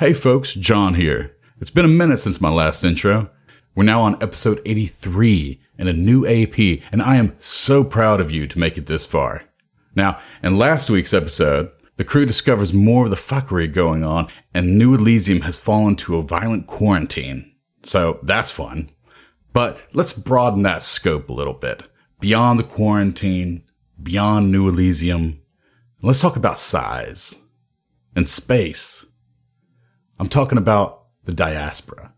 Hey folks, John here. It's been a minute since my last intro. We're now on episode 83 in a new AP, and I am so proud of you to make it this far. Now, in last week's episode, the crew discovers more of the fuckery going on, and New Elysium has fallen to a violent quarantine. So that's fun. But let's broaden that scope a little bit. Beyond the quarantine, beyond New Elysium, let's talk about size and space. I'm talking about the diaspora.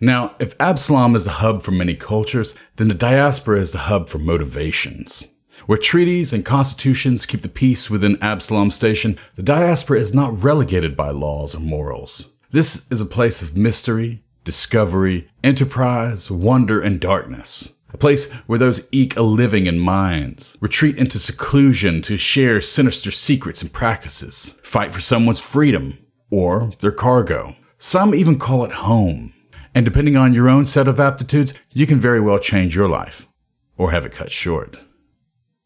Now, if Absalom is the hub for many cultures, then the diaspora is the hub for motivations. Where treaties and constitutions keep the peace within Absalom Station, the diaspora is not relegated by laws or morals. This is a place of mystery, discovery, enterprise, wonder, and darkness. A place where those eke a living in minds, retreat into seclusion to share sinister secrets and practices, fight for someone's freedom, or their cargo. Some even call it home. And depending on your own set of aptitudes, you can very well change your life or have it cut short.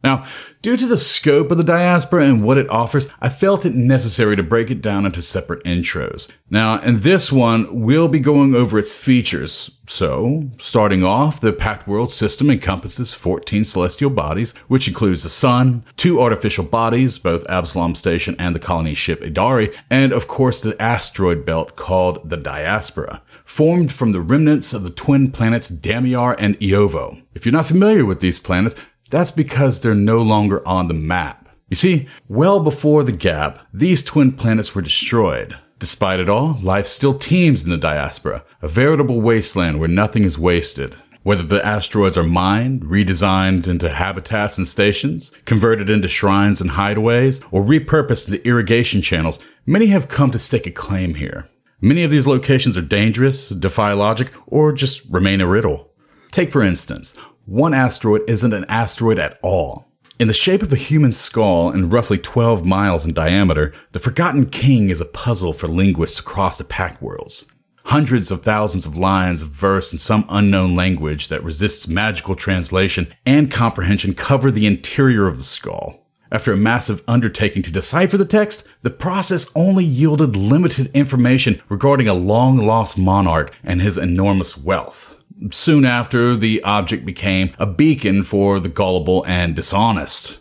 Now, due to the scope of the diaspora and what it offers, I felt it necessary to break it down into separate intros. Now, in this one, we'll be going over its features. So, starting off, the Pact World system encompasses 14 celestial bodies, which includes the Sun, two artificial bodies, both Absalom Station and the colony ship Idari, and of course the asteroid belt called the Diaspora, formed from the remnants of the twin planets Damiar and Iovo. If you're not familiar with these planets, that's because they're no longer on the map. You see, well before the gap, these twin planets were destroyed. Despite it all, life still teems in the diaspora, a veritable wasteland where nothing is wasted. Whether the asteroids are mined, redesigned into habitats and stations, converted into shrines and hideaways, or repurposed into irrigation channels, many have come to stake a claim here. Many of these locations are dangerous, defy logic, or just remain a riddle. Take for instance, one asteroid isn't an asteroid at all. In the shape of a human skull and roughly 12 miles in diameter, the Forgotten King is a puzzle for linguists across the Pact worlds. Hundreds of thousands of lines of verse in some unknown language that resists magical translation and comprehension cover the interior of the skull. After a massive undertaking to decipher the text, the process only yielded limited information regarding a long lost monarch and his enormous wealth. Soon after, the object became a beacon for the gullible and dishonest.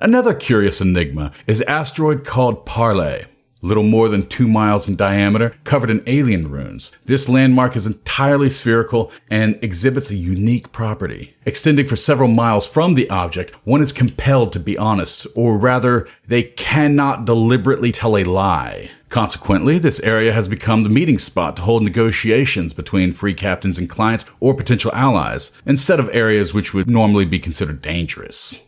Another curious enigma is asteroid called Parley. Little more than two miles in diameter, covered in alien runes. This landmark is entirely spherical and exhibits a unique property. Extending for several miles from the object, one is compelled to be honest, or rather, they cannot deliberately tell a lie. Consequently, this area has become the meeting spot to hold negotiations between free captains and clients or potential allies, instead of areas which would normally be considered dangerous.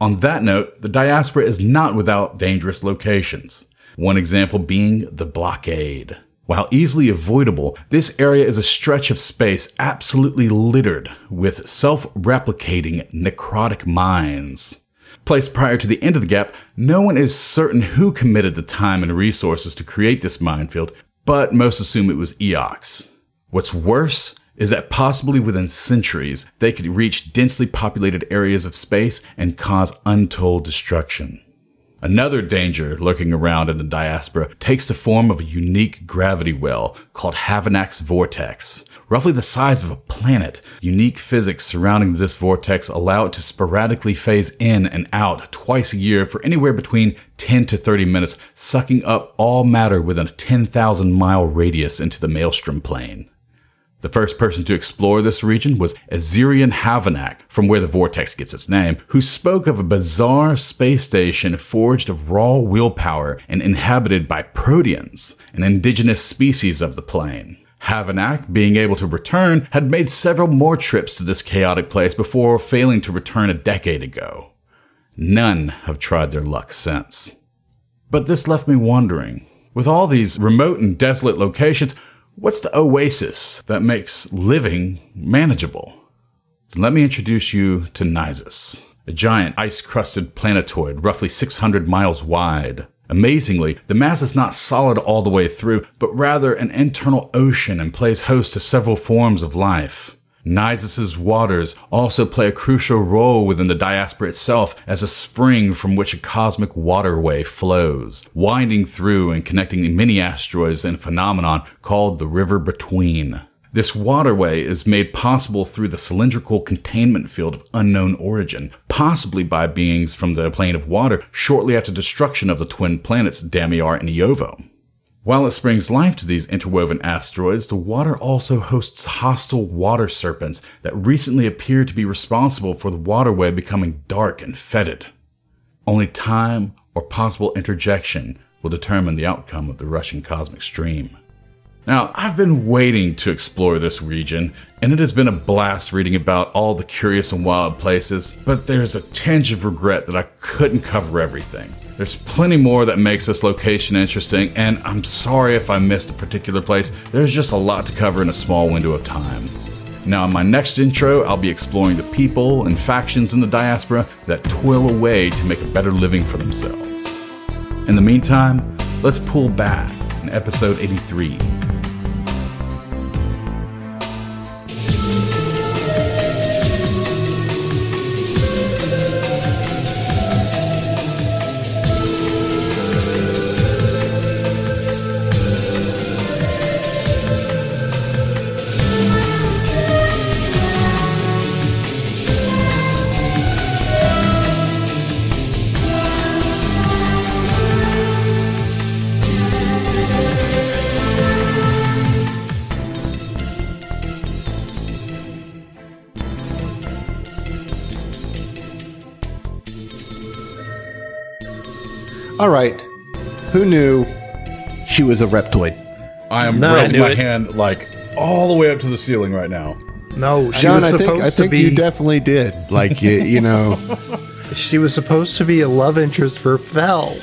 On that note, the diaspora is not without dangerous locations. One example being the blockade. While easily avoidable, this area is a stretch of space absolutely littered with self replicating necrotic mines. Placed prior to the end of the gap, no one is certain who committed the time and resources to create this minefield, but most assume it was Eox. What's worse is that possibly within centuries, they could reach densely populated areas of space and cause untold destruction. Another danger lurking around in the diaspora takes the form of a unique gravity well called Havanak's Vortex. Roughly the size of a planet, unique physics surrounding this vortex allow it to sporadically phase in and out twice a year for anywhere between 10 to 30 minutes, sucking up all matter within a 10,000 mile radius into the maelstrom plane. The first person to explore this region was Azirian Havanak, from where the vortex gets its name, who spoke of a bizarre space station forged of raw willpower and inhabited by proteans, an indigenous species of the plane. Havanak, being able to return, had made several more trips to this chaotic place before failing to return a decade ago. None have tried their luck since. But this left me wondering. With all these remote and desolate locations, What's the oasis that makes living manageable? Let me introduce you to Nisus, a giant ice crusted planetoid roughly 600 miles wide. Amazingly, the mass is not solid all the way through, but rather an internal ocean and plays host to several forms of life. Nisus's waters also play a crucial role within the diaspora itself as a spring from which a cosmic waterway flows, winding through and connecting many asteroids in a phenomenon called the River Between. This waterway is made possible through the cylindrical containment field of unknown origin, possibly by beings from the plane of water shortly after destruction of the twin planets Damiar and Iovo. While it springs life to these interwoven asteroids, the water also hosts hostile water serpents that recently appear to be responsible for the waterway becoming dark and fetid. Only time or possible interjection will determine the outcome of the rushing cosmic stream. Now, I've been waiting to explore this region, and it has been a blast reading about all the curious and wild places, but there's a tinge of regret that I couldn't cover everything. There's plenty more that makes this location interesting, and I'm sorry if I missed a particular place. There's just a lot to cover in a small window of time. Now, in my next intro, I'll be exploring the people and factions in the diaspora that toil away to make a better living for themselves. In the meantime, let's pull back in episode 83. All right. Who knew she was a reptoid? I am No, raising knew my it. hand like all the way up to the ceiling right now. No, she John, was I supposed think I to think be. you definitely did. Like you, you know, she was supposed to be a love interest for Fel.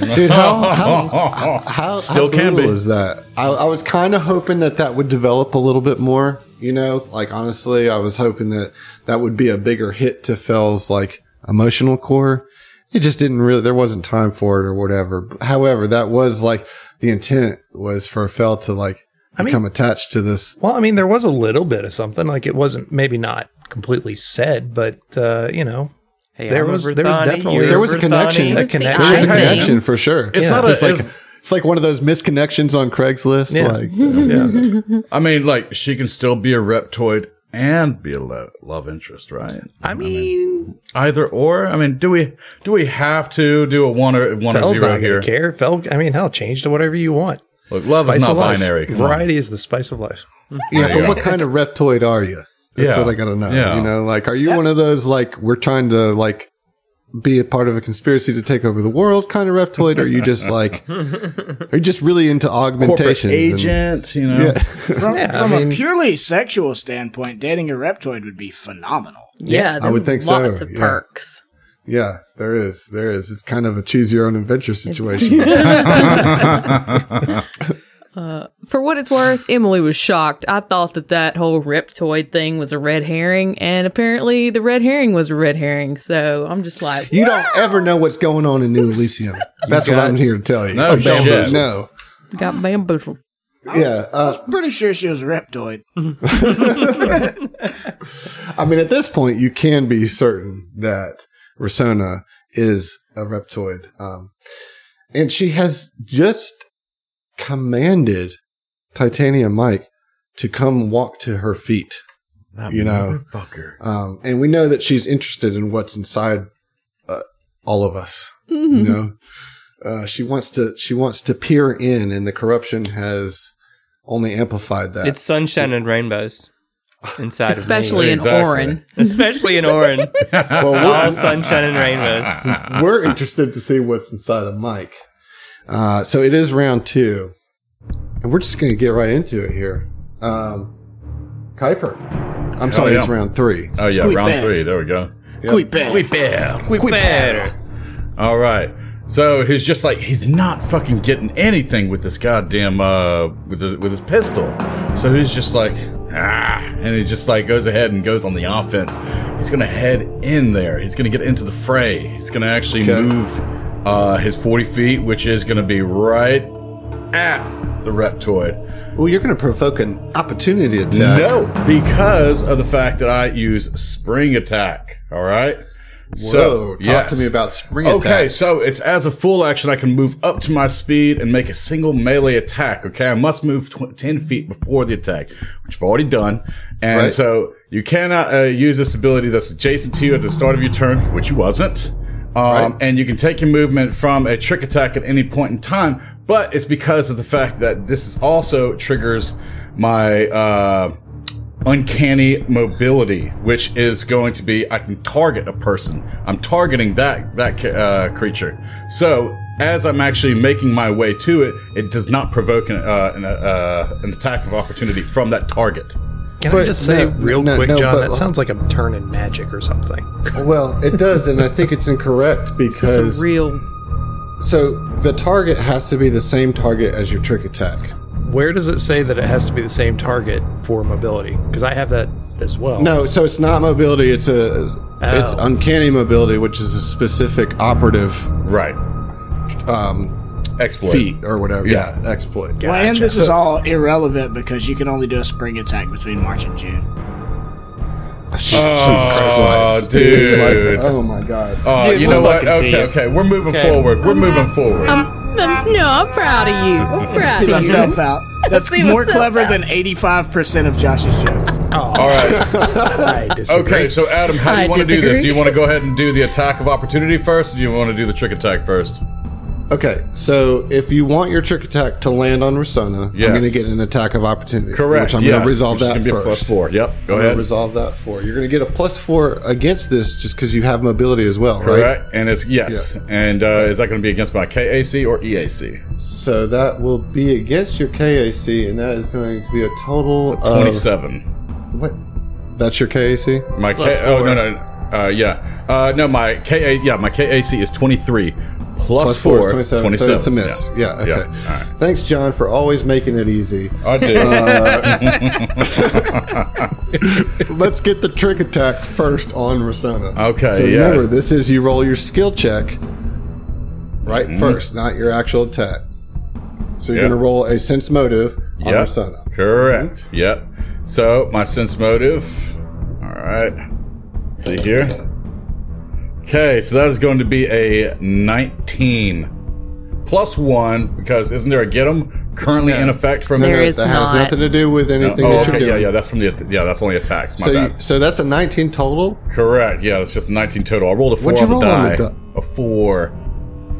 dude. How how how, Still how can be. is that? I, I was kind of hoping that that would develop a little bit more. You know, like honestly, I was hoping that that would be a bigger hit to Fell's like emotional core. It just didn't really. There wasn't time for it or whatever. However, that was like the intent was for Fell to like become attached to this Well, I mean, there was a little bit of something. Like it wasn't maybe not completely said, but uh, you know, Hey, There I'm was- there was definitely- There was a connection. a was the connection. There was a connection for sure. It's Yeah. not a. It's like it's- it's like one of those misconnections on Craigslist. Yeah. Like yeah. I mean, like she can still be a reptoid and be a lo- love interest, right? I mean, Either or. I mean, do we do we have to do a one or one or Fel's zero not here? care. Fel, I mean, hell, change to whatever you want. Look, love Spice is not of life. binary. Come on. Variety is the spice of life. Yeah, but go. what kind of reptoid are you? That's Yeah. what I gotta know. Yeah. You know, like, are you one of those like we're trying to like be a part of a conspiracy to take over the world kind of reptoid? Or are you just like, are you just really into Corporate augmentations? and- agent, you know. yeah, From, Yeah, from I mean- a purely sexual standpoint, dating a reptoid would be phenomenal. I Yeah, I would are think so, lots of yeah. perks. yeah, there is, there is. It's kind of a choose your own adventure situation. For what it's worth, Emily was shocked. I thought that that whole Reptoid thing was a red herring, and apparently the red herring was a red herring. So I'm just like, you don't ever know what's going on in New Elysium. That's what I'm here to tell you. No I don't shit. got bamboozled. Yeah, uh, Pretty sure she was a reptoid. I mean, at this point, you can be certain that Rasona is a reptoid. Um, and she has just commanded Titanium Mike to come walk to her feet. You know, um, and we know that she's interested in what's inside uh, all of us. You know, uh, she wants to she wants to peer in, and the corruption has only amplified that. It's sunshine and rainbows inside Especially in Exactly. Orin. Especially in Orin. well, All sunshine and rainbows. we're interested to see what's inside of Mike. Uh, so it is round two, and we're just going to get right into it here. Um, Kuiper. I'm sorry, yeah. it's round three. Oh yeah, Quick round bang. three. There we go. Quick bang. Better. All right. So he's just like he's not fucking getting anything with this goddamn uh with his, with his pistol. So he's just like ah, and he just like goes ahead and goes on the offense. He's gonna head in there. He's gonna get into the fray. He's gonna actually Okay. move uh his forty feet, which is gonna be right at the Reptoid. Well, you're going to provoke an opportunity attack. No, because of the fact that I use Spring Attack. All right. Whoa, talk yes. to me about spring attack. Okay, so it's as a full action, I can move up to my speed and make a single melee attack. Okay, I must move tw- 10 feet before the attack, which I've already done. And Right. so you cannot uh, use this ability that's adjacent to you at the start of your turn, which you wasn't. Um, Right. And you can take your movement from a trick attack at any point in time, but it's because of the fact that this is also triggers my uh, uncanny mobility, which is going to be I can target a person. I'm targeting that that uh, creature. So as I'm actually making my way to it, it does not provoke an, uh, an, uh, an attack of opportunity from that target. Can But I just say no, real no, quick, no, John? but- that sounds like I'm turning magic or something. Well, it does, and I think it's incorrect Some because real. so the target has to be the same target as your trick attack. Where does it say that it has to be the same target for mobility? Because I have that as well. No, so it's not mobility. It's a it's Oh. uncanny mobility, which is a specific operative Right. um, Exploit. feat or whatever. Yeah. Yeah, exploit. Well, and this is all irrelevant because you can only do a spring attack between March and June. Oh, oh dude. Like, oh my god. Oh, Dude, you we'll know what? fucking see Okay, you. okay. We're moving Okay. forward. We're moving forward. I'm, I'm- no, I'm proud of you. I'm proud See of you. myself out. That's See more myself clever out. than 85% of Josh's jokes. Oh. All right. I disagree. Okay, so Adam, how do I you want to do this? disagree. Do you want to go ahead and do the attack of opportunity first, or do you want to do the trick attack first? Okay, so if you want your trick attack to land on Rasona, Yes. I'm going to get an attack of opportunity. Correct. Which I'm yeah. going to resolve Which is that gonna be a first. plus four. Yep. Go I'm ahead. resolve that for. You're going to get a plus four against this just because you have mobility as well, right? Correct. And it's yes. And uh, is that going to be against my KAC or EAC? So that will be against your KAC, and that is going to be a total of Twenty-seven. What? That's your KAC. My K. Oh no no. Uh, yeah. Uh, no, my KA. Yeah, my KAC is twenty-three plus, Plus four four. is 27. 27. So it's a miss. Yeah. okay. All right. Thanks, John, for always making it easy. I do. Let's get the trick attack first on Rasona. Okay, So yeah. remember, this is you roll your skill check right Mm-hmm. first, not your actual attack. So you're Yeah. going to roll a sense motive on Yep. Rasona. Correct. Yep. So my sense motive. All right. Let's see here. Okay, so that is going to be a 19 plus one because isn't there a get 'em currently in effect from There That- is that has nothing to do with anything Oh, that you're okay, yeah, yeah, that's from the yeah, that's only attacks. My So, you, so that's a 19 total. Correct. Yeah, it's just a 19 total. I rolled a four What'd you on the roll on die. the di- a four.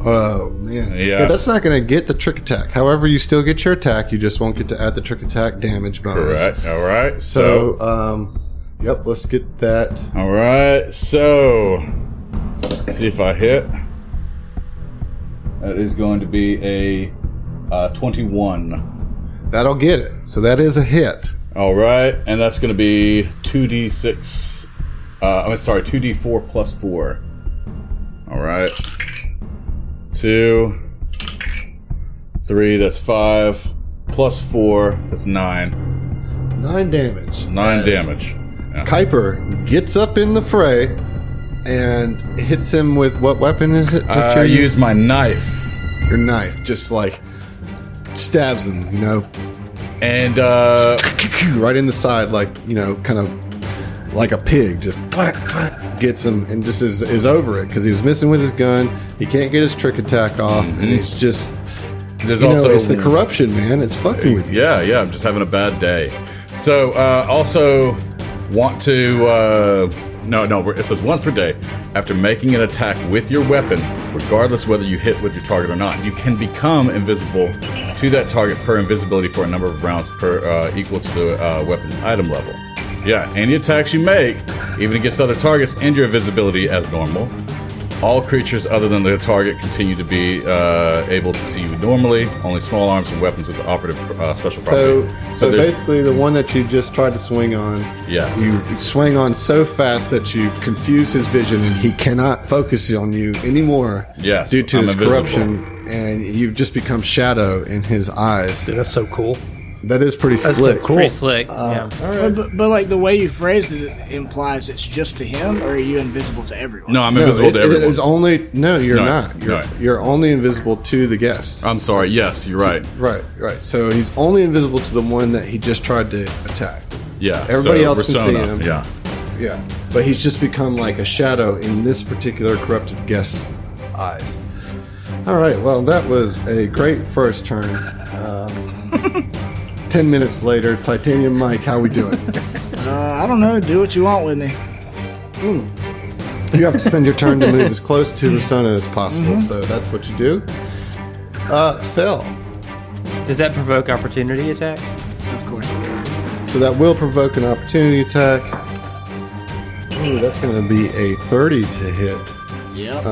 Oh man, Yeah. that's not going to get the trick attack. However, you still get your attack. You just won't get to add the trick attack damage bonus. Correct. All right. So, So, um, yep, let's get that. all right. So, let's see if I hit. That is going to be a uh, 21. That'll get it. So that is a hit. All right, and that's going to be 2d6. Uh, I'm sorry, 2d4 plus 4. All right. 2, 3, that's 5. Plus 4, that's 9. Nine damage. 9 As damage. Yeah. Kuiper gets up in the fray and hits him with what weapon is it? that I you're use my knife. your knife. Just like stabs him, you know, And, uh, right in the side, like you know, kind of like a pig. Just gets him and just is, is over it because he was missing with his gun. He can't get his trick attack off, and he's just there's you know, also. it's the corruption, man. It's fucking with you. Yeah, yeah, I'm just having a bad day. So, uh, also want to. Uh, no, no, it says once per day. After making an attack with your weapon, regardless whether you hit with your target or not, you can become invisible to that target per invisibility for a number of rounds per uh, equal to the uh, weapon's item level. Yeah, any attacks you make, even against other targets, end your invisibility as normal. All creatures other than the target continue to be uh, able to see you normally. Only small arms and weapons with the operative uh, special properties. So, property. so, there's- basically, the one that you just tried to swing on, Yes. you swing on so fast that you confuse his vision, and he cannot focus on you anymore. Yes, due to I'm his invisible. corruption, and you've just become shadow in his eyes. Dude, that's so cool. That is pretty That's slick. cool. Pretty slick. yeah. But, but, but like the way you phrased it implies it's just to him, or are you invisible to everyone? No, I'm No, invisible it- to everyone. It is only no. You're No, not. You're, no. you're only invisible to the guest. I'm sorry. Yes, you're right. Right, right. So he's only invisible to the one that he just tried to attack. Yeah. Everybody so else can see him. Yeah. Yeah, but he's just become like a shadow in this particular corrupted guest's eyes. All right, well, that was a great first turn. Um, Ten minutes later, Titanium Mike, how we doing? Uh, I don't know. Do what you want with me. you have to spend your turn to move as close to Rasona as possible, so that's what you do. Uh, Phil. Does that provoke opportunity attacks? Of course it does. So that will provoke an opportunity attack. Ooh, that's going to be a 30 to hit. Yep.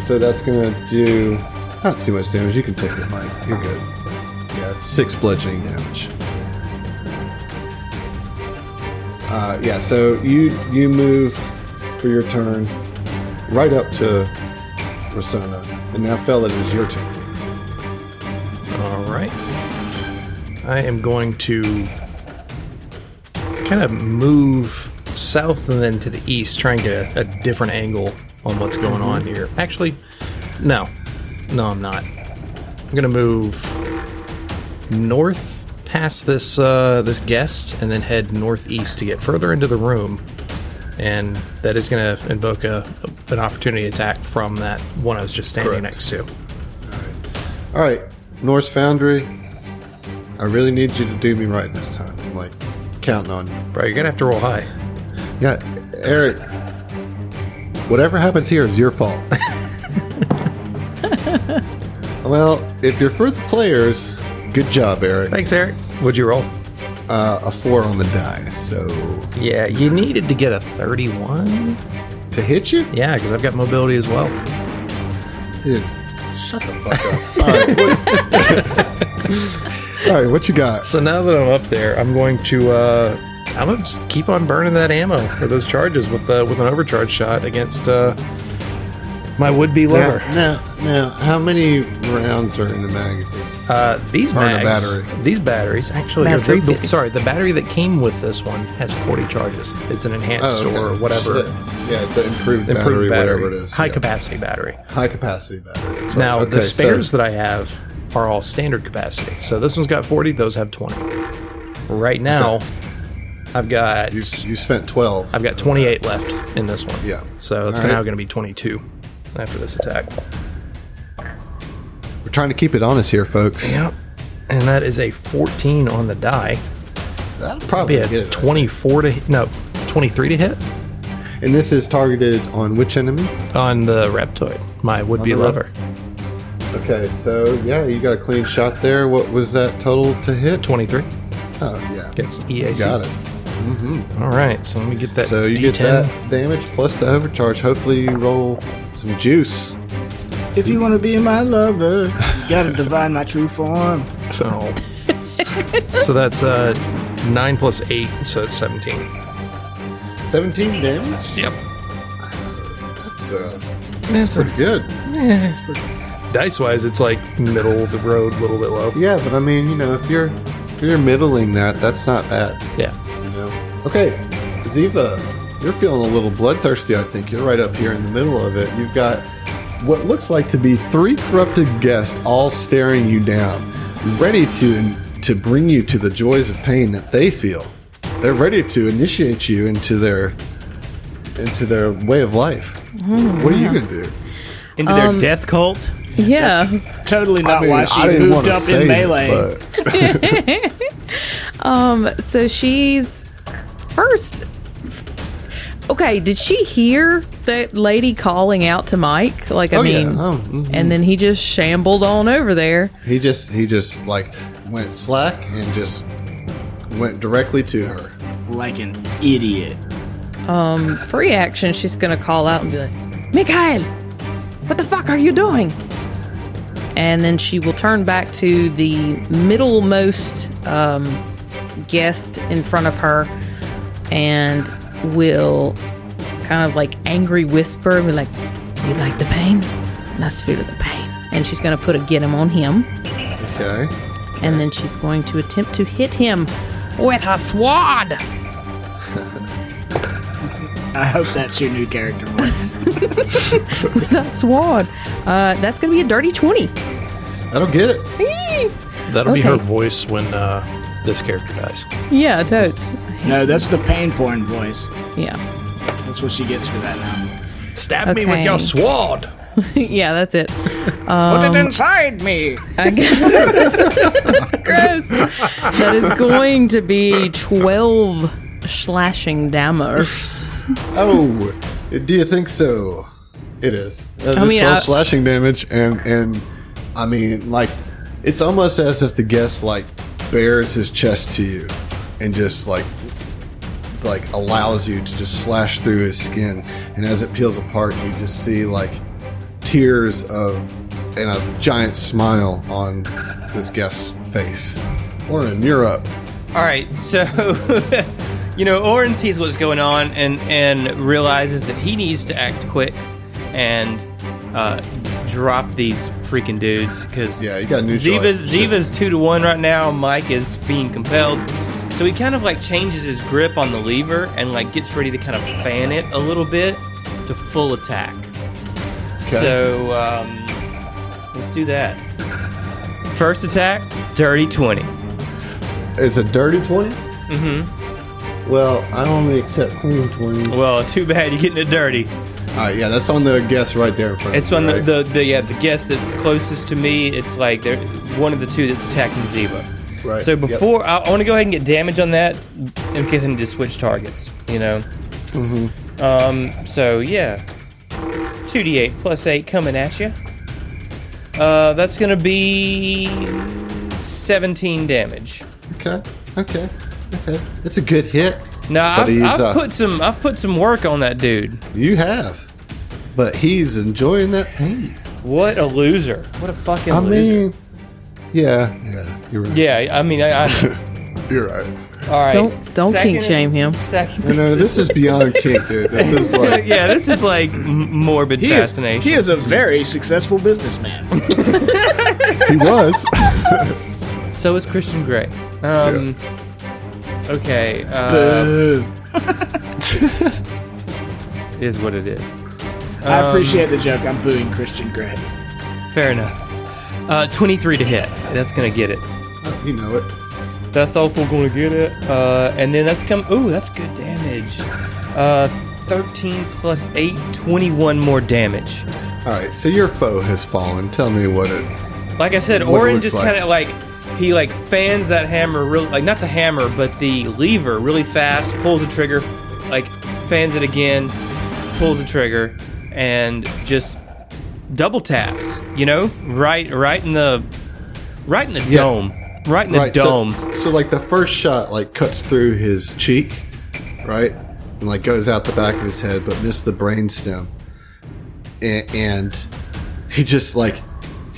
So that's going to do not too much damage. You can take it, Mike. You're good. Yeah, six bludgeoning damage. Uh, yeah, so you you move for your turn right up to Rasona, and now, Fel, it is your turn. All right. I am going to kind of move south and then to the east, trying to get a, a different angle on what's going on here. Actually, no. No, I'm not. I'm going to move north past this uh, this guest and then head northeast to get further into the room. And that is going to invoke a, an opportunity attack from that one I was just standing Correct. next to. All right, Norse Foundry. I really need you to do me right this time. I'm like counting on you. Bro, you're going to have to roll high. Yeah, Eric. Whatever happens here is your fault. well, if you're for the players, good job, Eric. Thanks, Eric. What'd you roll? Uh, a four on the die, so Yeah, you needed to get a 31. to hit you, Yeah, because I've got mobility as well. dude. Shut the fuck up. All right, what, all right, what you got? So now that I'm up there, I'm going to uh I'm gonna just keep on burning that ammo or those charges with uh, with an overcharge shot against uh my would-be lover. Now, now, now, how many rounds are in the magazine? Uh, these Or in a bags, battery. these batteries actually, Battery the- the- sorry, the battery that came with this one has 40 charges. It's an enhanced Oh, okay. or whatever. Shit. Yeah, it's an improved, Improved battery, battery, whatever it is. high Yeah. capacity battery. High capacity battery. That's right. Now Okay, the so- spares that I have are all standard capacity. So this one's got 40, those have 20. Right now, I've got you, you spent twelve. I've got 28 left in this one. Yeah. So it's All right. now going to be 22 after this attack. We're trying to keep it honest here, folks. Yep. And that is a 14 on the die. That'll probably Be a hit it. 24 to no, 23 to hit And this is targeted on which enemy? on the Reptoid, my would-be On the lover. Okay, so yeah, you got a clean shot there. What was that total to hit? 23 Oh yeah, against EAC. got it. All right, so let me get that. So you D10. get that damage plus the overcharge. Hopefully, you roll some juice. If you want to be my lover, you gotta divine my true form. So, so that's uh, nine plus eight, so it's 17. Seventeen damage. Yep. That's uh, That's pretty good. dice wise, it's like middle of the road, a little bit low. Yeah, but I mean, you know, if you're if you're middling that, that's not bad. Yeah. You know. Okay, Ziva, you're feeling a little bloodthirsty. I think you're right up here in the middle of it. You've got what looks like to be three corrupted guests all staring you down, ready to to bring you to the joys of pain that they feel. They're ready to initiate you into their into their way of life. Mm-hmm. what are you gonna do? Into their um, death cult? Yeah. Totally not I mean, why she I didn't moved up say in it, melee. but um, So she's first. Okay, did she hear that lady calling out to Mike? Like, I Oh, yeah. mean, Oh, mhm. and then he just shambled on over there. he just he just like went slack and just went directly to her. like an idiot. Um, free action, she's gonna call out and be like, Mikhail, what the fuck are you doing? And then she will turn back to the middlemost um, guest in front of her and will kind of like angry whisper and be like, You like the pain? Let's feel the pain. And she's gonna put a get him on him. Okay. And then she's going to attempt to hit him with a sword. I hope that's your new character voice. With a sword. Uh, that's going to be a dirty 20. That'll get it. That'll be her Okay. voice when uh, this character dies. Yeah, totes. no, that's the pain porn voice. Yeah. That's what she gets for that now. Stab me with your sword. yeah, that's it. Put it um, inside me. I guess. Gross. That is going to be 12 slashing damage. Oh, do you think so? It is. That I is mean, 12 I- slashing damage, and and I mean, like, it's almost as if the guest like bares his chest to you, and just like like allows you to just slash through his skin, and as it peels apart, you just see like tears of and a giant smile on this guest's face. Oren, you're up. All right, so you know, Oren sees what's going on and and realizes that he needs to act quick and uh, drop these freaking dudes because Yeah, you gotta neutralize Ziva's. Ziva's two to one right now. Mike is being compelled, so he kind of like changes his grip on the lever and like gets ready to kind of fan it a little bit to full attack. Okay. So um, let's do that. First attack, dirty twenty. It's a dirty 20? Mm-hmm. Well, I only accept clean 20s. Well, too bad you're getting it dirty. All right, yeah, that's on the guest right there in front. It's on you, the, right? the, the yeah the guest that's closest to me. It's like they're one of the two that's attacking Ziva. Right, So yep. before I, I want to go ahead and get damage on that in case I need to switch targets. You know. Mm-hmm. Um. So yeah, two d eight plus eight coming at you. Uh, that's gonna be seventeen damage. Okay, okay, okay. That's a good hit. Now But I've, he's, I've uh, put some I've put some work on that dude. You have, but he's enjoying that pain. What a loser! What a fucking I loser! mean, yeah, yeah, you're right. yeah, I mean I. I You're right. All right. Don't- don't kink shame him. Second. You know, this is beyond kink, dude. This is like, yeah, this is like morbid He is, fascination. he is a very successful businessman. he was. so is Christian Grey. Um, Okay. Uh, Boo. is what it is. I Um, appreciate the joke. I'm booing Christian Grey. Fair enough. Uh, 23 to hit. That's gonna get it. you know it. That's also gonna get it. Uh, and then that's come. Ooh, that's good damage. Uh, 13 plus 8, 21 more damage. All right, so your foe has fallen. Tell me what it. Like I said, What it Orin looks just like. kind of like he like fans that hammer really like not the hammer but the lever really fast, pulls the trigger, like fans it again, pulls the trigger, and just double taps. You know, right, right in the, right in the Yeah. dome, right in the right, dome. So, so like the first shot like cuts through his cheek, right, and like goes out the back of his head, but missed the brainstem, and, and he just like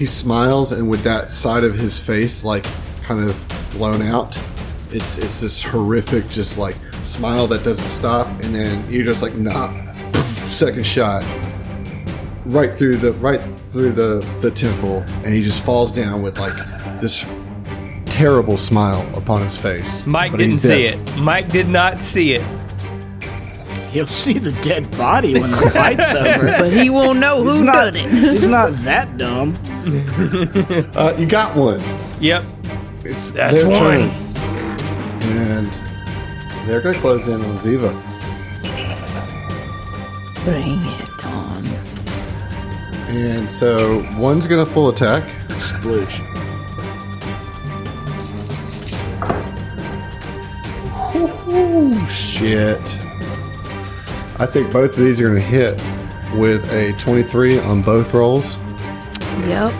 he smiles, and with that side of his face like kind of blown out, it's it's this horrific just like smile that doesn't stop, and then you're just like nah, second shot, right through the right through the the temple, and he just falls down with like this terrible smile upon his face. Mike didn't see it. Mike did not see it. He'll see the dead body when the fight's over. But he won't know He's who not, done it. he's not that dumb. Uh, you got one. Yep. It's That's their one. turn. and they're gonna close in on Ziva. Bring it on. And so one's gonna full attack. Sploosh. Ooh, shit. I think both of these are gonna hit with a 23 on both rolls. Yep.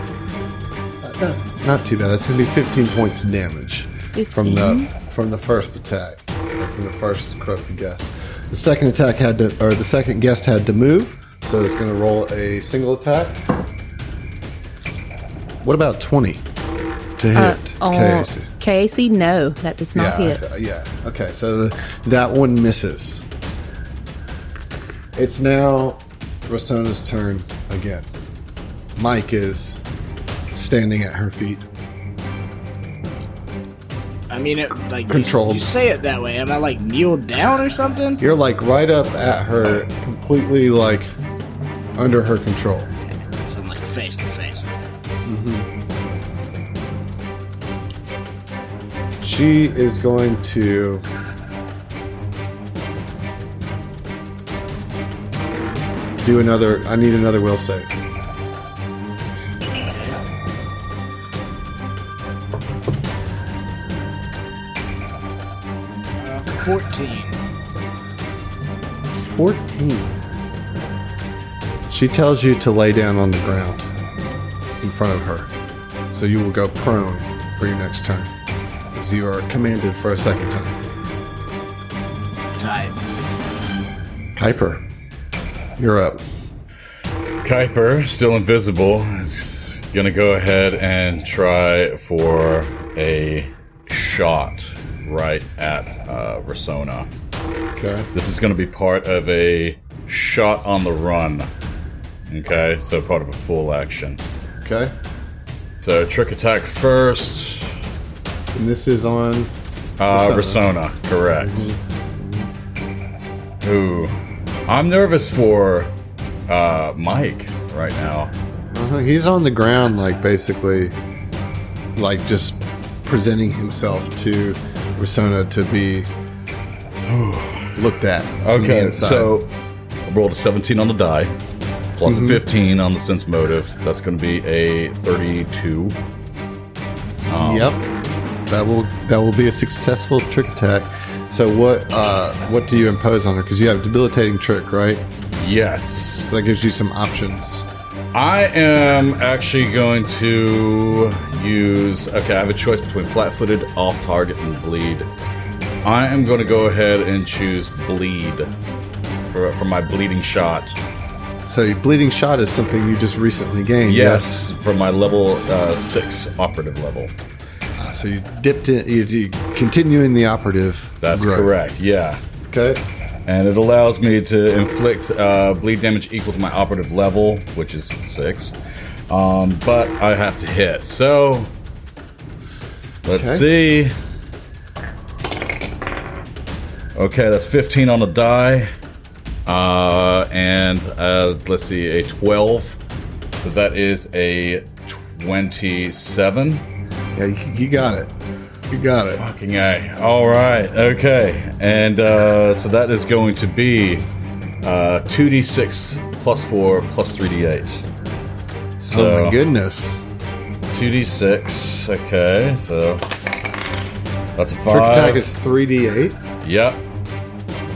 Not too bad. That's gonna be 15 points of damage from the from the first attack, from the first corrupted guest. The second attack had to, or the second guest had to move, so it's gonna roll a single attack. What about 20 to hit? Uh, KAC? Casey? Casey, no, that does not yeah, hit. yeah. Okay, so the, that one misses. It's now Rasona's turn again. Mike is standing at her feet. I mean, it, like Controlled. You, you say it that way. Am I like kneeled down or something? You're like right up at her, completely like under her control. So I'm like face to face. Mm-hmm. She is going to. Do another. I need another will save. Uh, Fourteen. 14. She tells you to lay down on the ground in front of her. So you will go prone for your next turn. As you are commanded for a second time. Type. Kuiper, you're up. Kuiper, still invisible, is gonna go ahead and try for a shot right at uh, Rasona. Okay. This is gonna be part of a shot on the run. Okay, so part of a full action. Okay. So trick attack first. And this is on. Uh. Rasona, correct. Ooh, I'm nervous for uh, Mike right now. Uh-huh. He's on the ground, like basically, like just presenting himself to Rasona to be looked at. Okay, so I rolled a 17 on the die, plus Mm-hmm. a 15 on the sense motive. That's going to be a 32. Yep. That will that will be a successful trick attack. So what uh what do you impose on her? Because you have debilitating trick, right? Yes. So that gives you some options. I am actually going to use. Okay, I have a choice between flat footed, off target, and bleed. I am going to go ahead and choose bleed for, for my bleeding shot. So your bleeding shot is something you just recently gained. Yes, from my level uh, 6 operative level. So you dipped in. You, you continuing the operative. That's growth. correct, yeah. Okay. And it allows me to inflict uh, bleed damage equal to my operative level, which is 6. Um, but I have to hit. So, let's Okay. see. Okay, that's 15 on the die. Uh, and uh, let's see, a 12. So that is a 27. Yeah, you, you got it. You got it. Fucking A. All right. Okay. And uh, so that is going to be uh, 2d6 plus 4 plus 3d8. So oh my goodness. 2d6. Okay. So that's a 5. Trick attack is three d eight. Yep.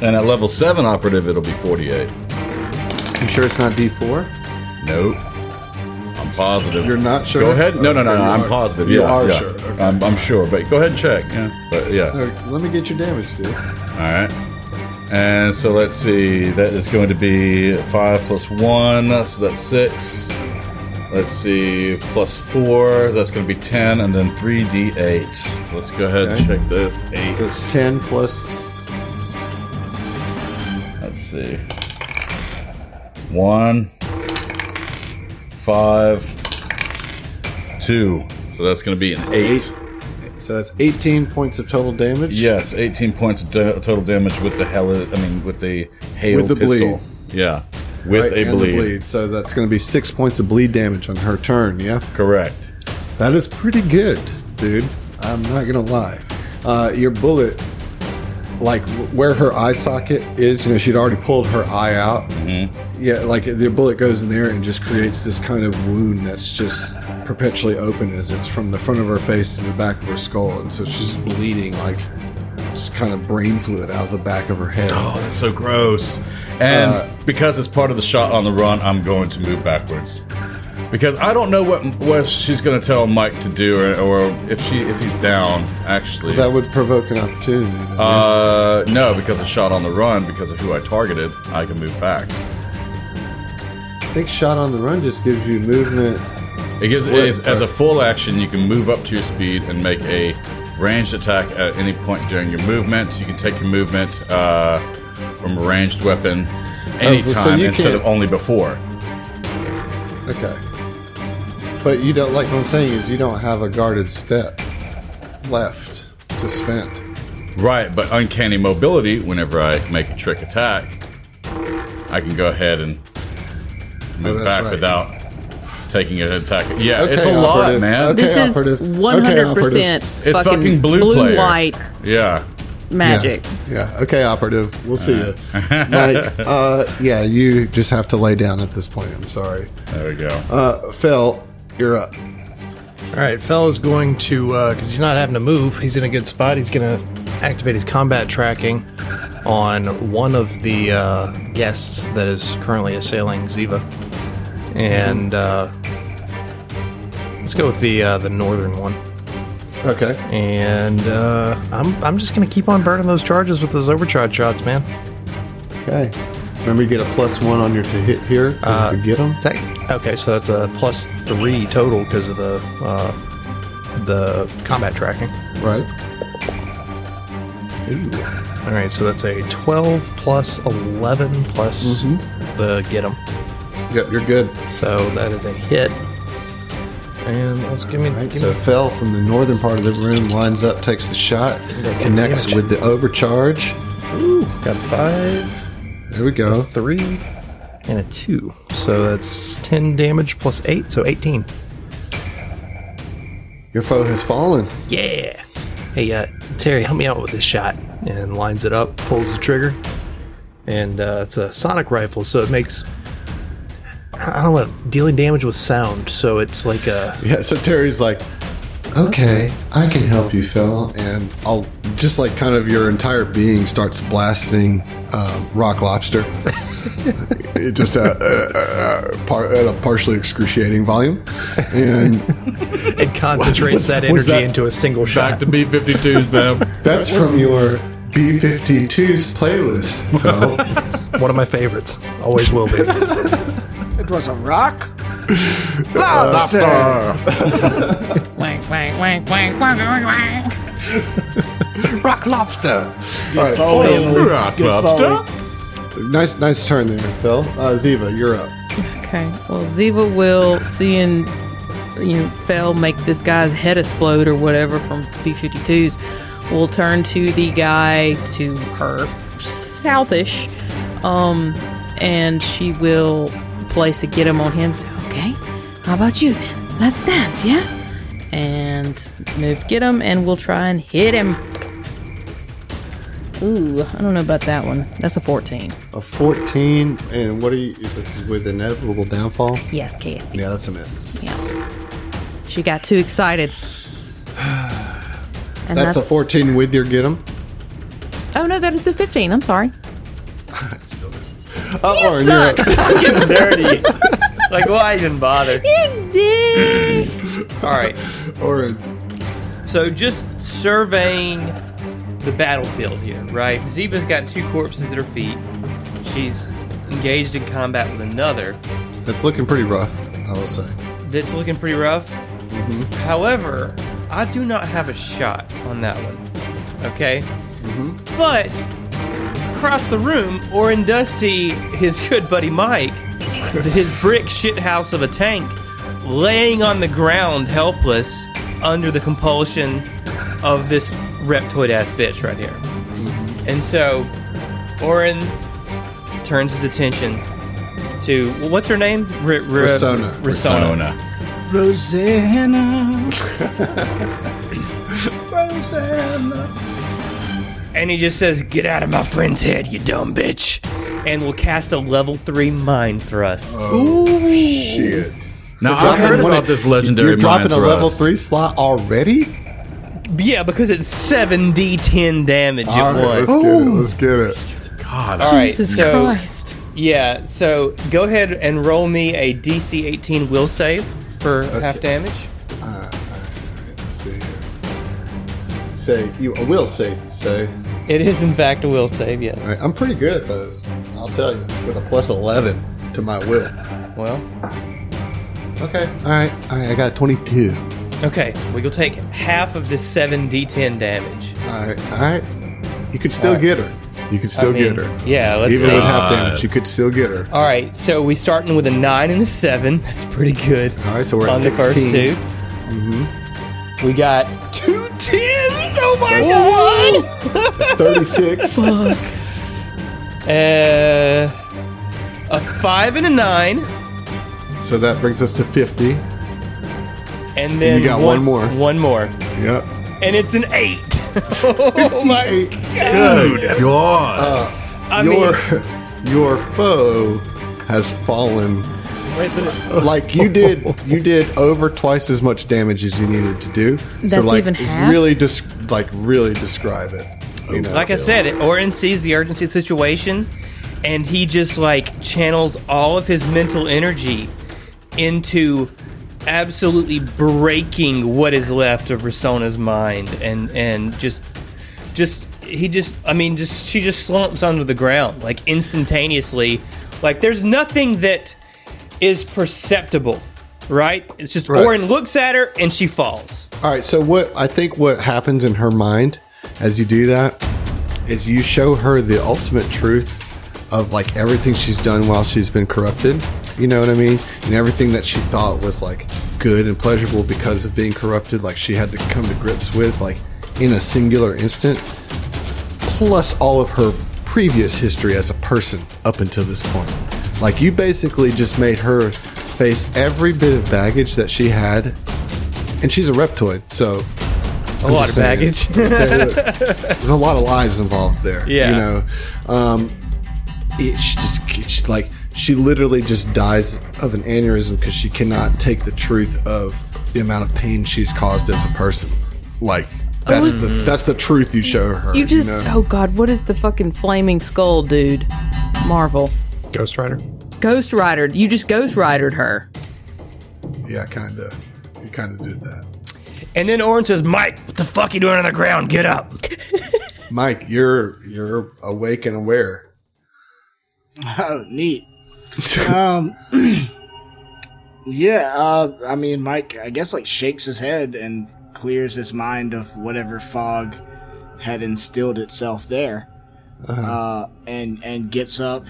And at level 7 operative, it'll be 48. You sure it's not d four? Nope. I'm positive. You're not sure? Go ahead. No, no, no, no. I'm are- positive. you yeah, are yeah. sure, okay. I'm, I'm sure. But go ahead and check. Yeah. But yeah. Uh, let me get your damage, dude. All right. And so let's see. That is going to be five plus one, so that's six. Let's see, plus four. That's going to be ten, and then three d eight. Let's go ahead and check this. So Eight. it's ten plus. Let's see. One, five, two. So that's going to be an eight. So that's eighteen points of total damage. Yes, 18 points of da- total damage with the hell. I mean, with the hail With the pistol. bleed. Yeah, with Right, a and the bleed. bleed. So that's going to be six points of bleed damage on her turn. Yeah, Correct. that is pretty good, dude. I'm not going to lie. Uh, your bullet, like where her eye socket is, you know, she'd already pulled her eye out. Mm-hmm. Yeah, like the bullet goes in there and just creates this kind of wound that's just perpetually open as it's from the front of her face to the back of her skull, and so she's bleeding like just kind of brain fluid out of the back of her head. Oh, that's so gross. And Uh, because it's part of the shot on the run, I'm going to move backwards. Because I don't know what what she's going to tell Mike to do, or, or if she if he's down. Actually, That would provoke an opportunity. Then, yes. uh, no, because it's shot on the run. Because of who I targeted, I can move back. I think shot on the run just gives you movement. It gives, it's, as a full action, you can move up to your speed and make a ranged attack at any point during your movement. You can take your movement uh, from a ranged weapon anytime Oh, so instead of only before. Okay. But you don't like what I'm saying is you don't have a guarded step left. to spend. Right, but uncanny mobility, whenever I make a trick attack, I can go ahead and move Oh, back right. without taking an attack. Yeah, it's a Okay, lot, operative. man. Okay, This is operative. one hundred percent It's fucking blue player. white Yeah. magic. Yeah. yeah. Okay, operative. We'll see you, Mike. Uh, yeah, you just have to lay down at this point. I'm sorry. There we go. Uh, Phil, you're up. All right, Fell is going to because he's not having to move. He's in a good spot. He's going to activate his combat tracking on one of the uh, guests that is currently assailing Ziva, and uh, let's go with the uh, the northern one. Okay. And uh, I'm I'm just going to keep on burning those charges with those overcharge shots, man. Okay. Remember, you get a plus one on your to hit here because you get them. That- okay, so that's a plus three total because of the uh, the combat tracking. Right. All right, so that's a 12 plus 11 plus the get 'em. Yep, you're good. So that is a hit. And let's give me. Right. give So me- Fell from the northern part of the room lines up, takes the shot, connects with the overcharge. Ooh, got five, There we go. three, and a two. So that's 10 damage plus eight, so 18. Your foe has fallen. Yeah. Hey, uh, Terry, help me out with this shot. And lines it up, pulls the trigger. And uh, it's a sonic rifle, so it makes. I don't know, dealing damage with sound. So it's like a. Yeah. So Terry's like, okay, I can help you, Phil, and I'll just like kind of your entire being starts blasting um, rock lobster. It just at, uh, uh, par- at a partially excruciating volume, and It concentrates that energy that into a single shot. Back to B-52s, man. that's from your B52's playlist, Phil. One of my favorites. Always will be. It was a rock. Lobster. Wank, wank, wank, wank, wank, wank, wank. rock lobster. All right, Foley. Rock It's good lobster. Nice, nice turn there, Phil. Uh, Ziva, you're up. Okay. Well, Ziva will, seeing you know, Fell make this guy's head explode or whatever from B-52s, will turn to the guy to her southish, um, and she will place a get 'em on him. Say, okay, how about you then? Let's dance, yeah? And move get him, and we'll try and hit him. Ooh, I don't know about that one. That's a 14. A 14, and what are you? This is with inevitable downfall. Yes, Kathy. Yeah, that's a miss. Yeah. She got too excited. And That's, a 14 with your get 'em. Oh no, that is a 15. I'm sorry. Still misses. Uh, Orin, you're up. Getting dirty. like, why even bother? You did. All right. Orin, So just surveying the battlefield here, right? Ziva's got two corpses at her feet. She's engaged in combat with another that's looking pretty rough, I will say. that's looking pretty rough. Mm-hmm. However, I do not have a shot on that one. Okay? Mm-hmm. But across the room, Orin does see his good buddy Mike, his brick shithouse of a tank, laying on the ground helpless under the compulsion of this reptoid ass bitch right here. And so, Orin turns his attention to well, what's her name? R- R- Rasona. Rasona. Persona. Rosanna. Rosanna. And he just says, Get out of my friend's head, you dumb bitch. And we'll cast a level 3 mind thrust. Oh, Ooh. Shit. Now, I dropping heard one- about this legendary You're dropping mind a level 3 slot already? Yeah, because it's 7d10 damage All it right, was. let's get it. Let's get it. God. All right, Jesus so Christ. yeah, so go ahead and roll me a DC 18 will save for half damage. Let's see here. Say, you I will say, say. It is in fact a will save, yes. All right, I'm pretty good at those. I'll tell you. With a plus 11 to my will. Well, Okay. All right. All right. I got 22. Okay, well you'll take half of this 7d10 damage. All right. All right. You could still get her. You could still I mean, get her. Yeah, let's Even see. with half damage, you could still get her. All right, so we starting with a nine and a seven. That's pretty good. All right. So we're on at the 16. first 2 Mm-hmm. We got two tens. Oh my god! It's 36. Uh, a five and a nine, so that brings us to 50. And then You got one more. One more, Yep. and it's an eight. oh my! Eight. Good God. Uh, I your mean, your foe has fallen Wait, it, like you did you did over twice as much damage as you needed to do. so That's like even half? really just like really describe it. You know? like I said, Orin sees the urgency of the situation, and he just like channels all of his mental energy into absolutely breaking what is left of Rasona's mind, and and just just he just I mean just she just slumps onto the ground like instantaneously, like there's nothing that is perceptible. Right? It's just Right. Orin looks at her and she falls. All right, so what I think what happens in her mind as you do that is you show her the ultimate truth of like everything she's done while she's been corrupted. You know what I mean? And everything that she thought was like good and pleasurable because of being corrupted, like she had to come to grips with, like in a singular instant, plus all of her previous history as a person up until this point. Like you basically just made her face every bit of baggage that she had, and she's a reptoid, so A lot of baggage. there's a lot of lies involved there. Yeah. you know, um, it, she just she, like she literally just dies of an aneurysm because she cannot take the truth of the amount of pain she's caused as a person. Like that's oh, the that's the truth you show her. You just, know? oh god, what is the fucking flaming skull, dude? Marvel. Ghost Rider. Ghost Rider. You just Ghost Ridered her. yeah, kind of. You kind of did that, And then Orin says, Mike, what the fuck you doing on the ground? Get up. Mike. You're you're awake and aware. oh, neat. um, yeah. Uh, I mean, Mike, I guess like shakes his head and clears his mind of whatever fog had instilled itself there, uh and and gets up.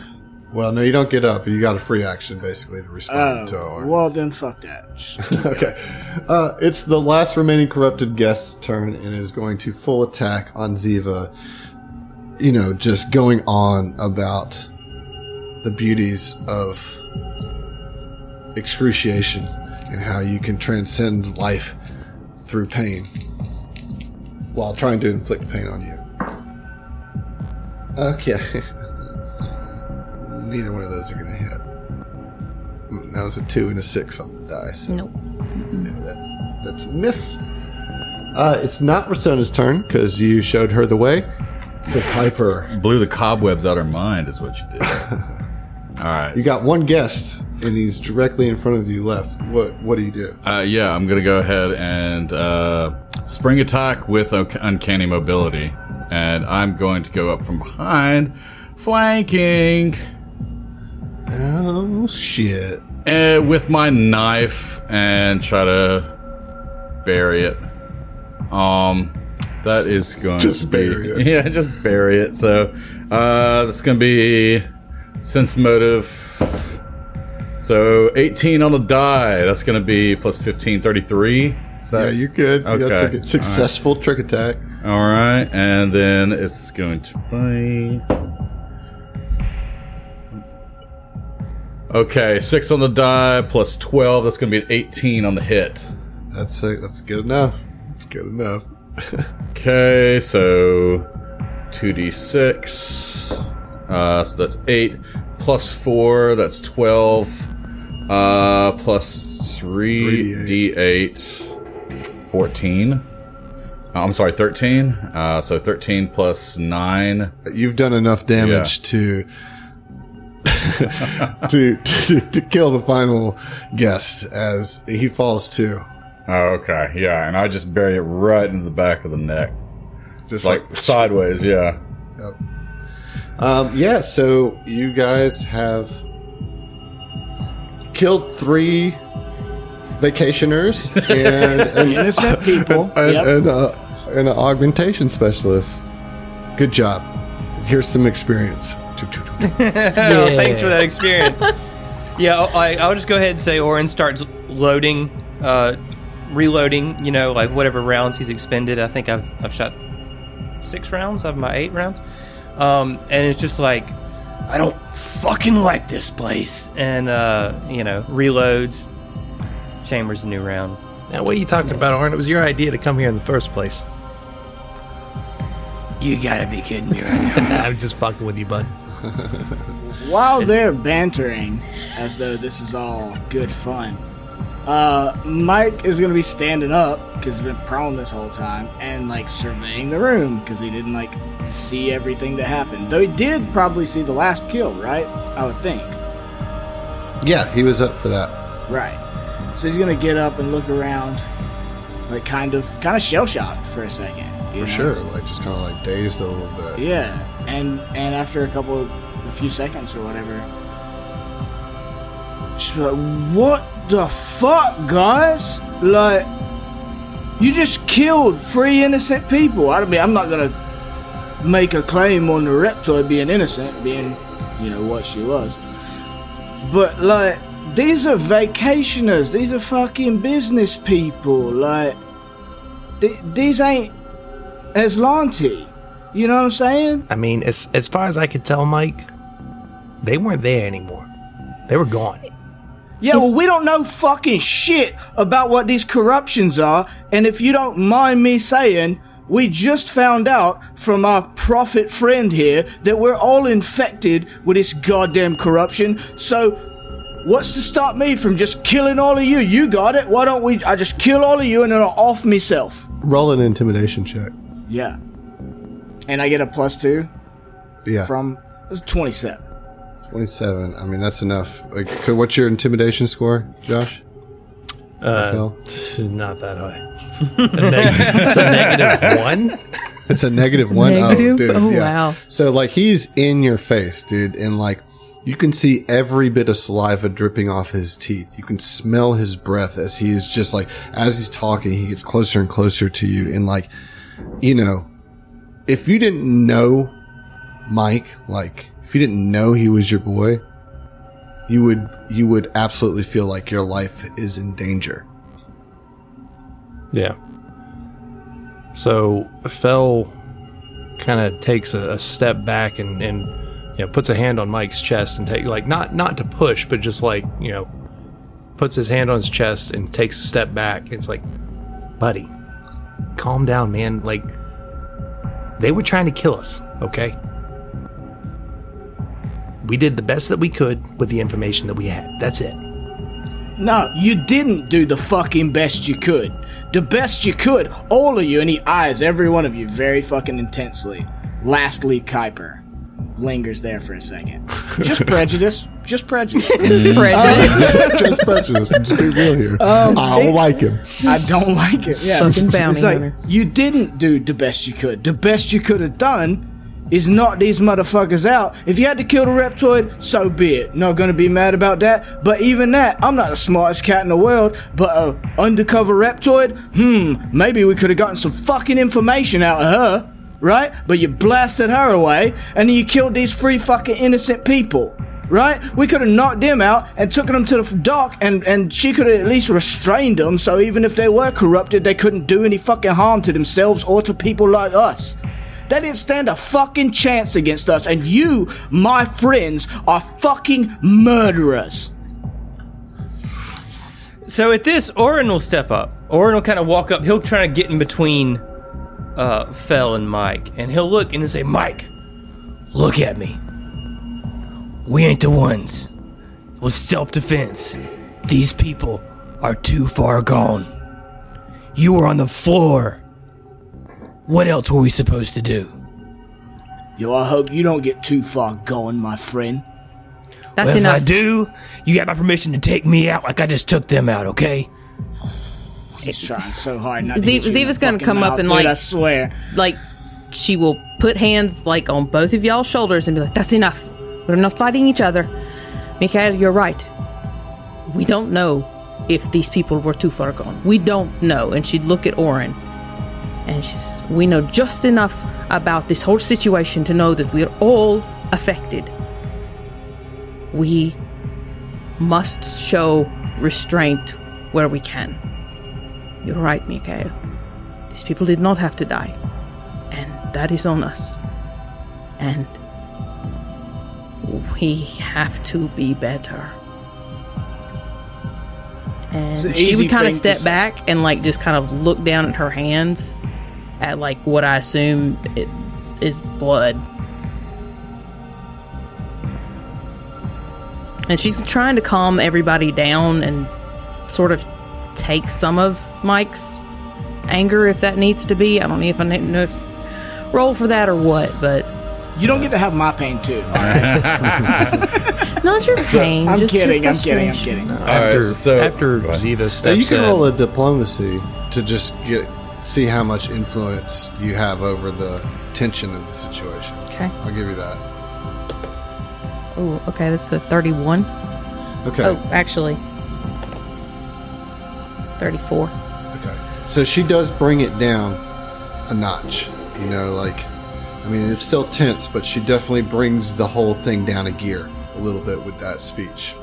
Well, no, you don't get up. You got a free action basically to respond Oh, to well then, fuck that. Okay. Uh, it's the last remaining corrupted guest's turn and is going to full attack on Ziva. You know, just going on about the beauties of excruciation and how you can transcend life through pain while trying to inflict pain on you. Okay. Neither one of those are going to hit. That was a two and a six on the die. So Nope. yeah, that's that's a miss. Uh, it's not Rasona's turn because you showed her the way. So Piper, Blew the cobwebs out of her mind is what you did. All right. you got one guest, and he's directly in front of you left. What what do you do? Uh, yeah, I'm gonna go ahead and uh, spring attack with un- uncanny mobility, and I'm going to go up from behind, flanking Oh shit! uh, with my knife and try to bury it. Um, that is going Just to be bury it. yeah, just bury it. So uh, that's gonna be sense motive. So 18 on the die. That's gonna be plus 15, 33. Is that Yeah, you're good. You got Okay. a successful trick attack. All right, and then it's going to be. Okay, six on the die plus twelve. That's going to be an eighteen on the hit. That's it. That's good enough. It's good enough. Okay, so two d six. Uh, so that's eight plus four. That's twelve. Uh, plus three d eight. Fourteen. Uh, I'm sorry, thirteen. Uh, so thirteen plus nine. You've done enough damage to, to to to kill the final guest as he falls too. Oh, okay, yeah, and I just bury it right into the back of the neck, Just like like sideways. Yeah. Um, yeah, so you guys have killed three vacationers and and, Innocent people. and, Yep. and, uh, and an augmentation specialist. Good job. Here's some experience. Oh, thanks for that experience. yeah, I, I'll just go ahead and say Orin starts loading uh, reloading. You know, like whatever rounds he's expended. I think I've I've shot six rounds out of my eight rounds, um, and it's just like I don't fucking like this place. And uh, you know, reloads. Chambers a new round. Now, what are you talking about, Arn? It was your idea to come here in the first place. You gotta be kidding me right now. I'm just fucking with you, bud. While they're bantering, as though this is all good fun, uh, Mike is gonna be standing up because he's been prone this whole time and like surveying the room because he didn't like see everything that happened. Though he did probably see the last kill, right? I would think. Yeah, he was up for that. Right. So he's gonna get up and look around, like kind of, kind of shell shocked for a second. For know? sure. Like, just kind of like dazed a little bit. Yeah, and and after a couple, of, a few seconds or whatever, she's like, "What the fuck, guys? Like, you just killed three innocent people. I mean, I'm not gonna make a claim on the reptoid being innocent, being, you know, what she was, but like." These are vacationers. These are fucking business people. Like, th- these ain't Azlanti. You know what I'm saying? I mean, as as far as I could tell, Mike, they weren't there anymore. They were gone. Yeah, well, we don't know fucking shit about what these corruptions are, and if you don't mind me saying, we just found out from our prophet friend here that we're all infected with this goddamn corruption, so what's to stop me from just killing all of you? You got it. Why don't we? I just kill all of you and then I'll off myself. Roll an intimidation check. Yeah. And I get a plus two Yeah. from. This is 27. 27. I mean, that's enough. Like, c- what's your intimidation score, Josh? Uh, Phil? not that high. A neg- it's a negative one. It's a negative one. Negative? Oh, dude. Oh, yeah. wow. So, like, he's in your face, dude, and like, you can see every bit of saliva dripping off his teeth. You can smell his breath as he is just like, as he's talking, he gets closer and closer to you. And like, you know, if you didn't know Mike, like, if you didn't know he was your boy, you would, you would absolutely feel like your life is in danger. Yeah. So Fell kind of takes a, a step back and, and you know puts a hand on Mike's chest and take like not not to push, but just like you know puts his hand on his chest and takes a step back. It's like, buddy, calm down, man. Like they were trying to kill us. Okay. We did the best that we could with the information that we had. That's it. No, you didn't do the fucking best you could. The best you could, all of you, and he eyes every one of you very fucking intensely. Lastly, Kuiper lingers there for a second. Just prejudice. Just prejudice. Uh, just prejudice. just prejudice. Just be real here. Um, I don't like him. I don't like it. Yeah. Fucking bounty like, hunter. you didn't do the best you could. The best you could have done is knock these motherfuckers out. If you had to kill the reptoid, so be it. Not gonna be mad about that. But even that, I'm not the smartest cat in the world. But a undercover reptoid, hmm, maybe we could have gotten some fucking information out of her, right? But you blasted her away, and then you killed these three fucking innocent people. Right? We could have knocked them out and took them to the dock, and, and she could have at least restrained them, so even if they were corrupted, they couldn't do any fucking harm to themselves or to people like us. They didn't stand a fucking chance against us, and you, my friends, are fucking murderers. So at this, Orin will step up. Orin will kind of walk up. He'll try to get in between uh, Fell and Mike, and he'll look and he'll say, "Mike, look at me. We ain't the ones. It was self-defense. These people are too far gone. You were on the floor. What else were we supposed to do? Yo, I hope you don't get too far going, my friend. That's Well, if I do, you got my permission to take me out like I just took them out, okay?" He's trying so hard not to Z- hit you in Ziva's gonna fucking come up mouth, and, dude, like- I swear. Like, she will put hands like on both of y'all's shoulders and be like, "That's enough. We're not fighting each other." Mikhail, you're right. We don't know if these people were too far gone. We don't know. And she'd look at Orin, and she says, "We know just enough about this whole situation to know that we're all affected. We must show restraint where we can. You're right, Mikael. These people did not have to die. And that is on us. And we have to be better. And an she would kind of step back and like just kind of look down at her hands at like what I assume it is blood. And she's trying to calm everybody down and sort of take some of Mike's anger if that needs to be. I don't know if I ne- know if roll for that or what, but You don't get to have my pain too. not your pain. I'm just your kidding. I'm kidding. I'm frustration. kidding. After, so- after Ziva Now, steps you can in, roll a diplomacy to just get see how much influence you have over the tension of the situation. Okay. I'll give you that. Oh, okay. That's a thirty-one. Okay. Oh, actually, thirty-four. Okay. So she does bring it down a notch. You know, like, I mean, it's still tense, but she definitely brings the whole thing down a gear a little bit with that speech.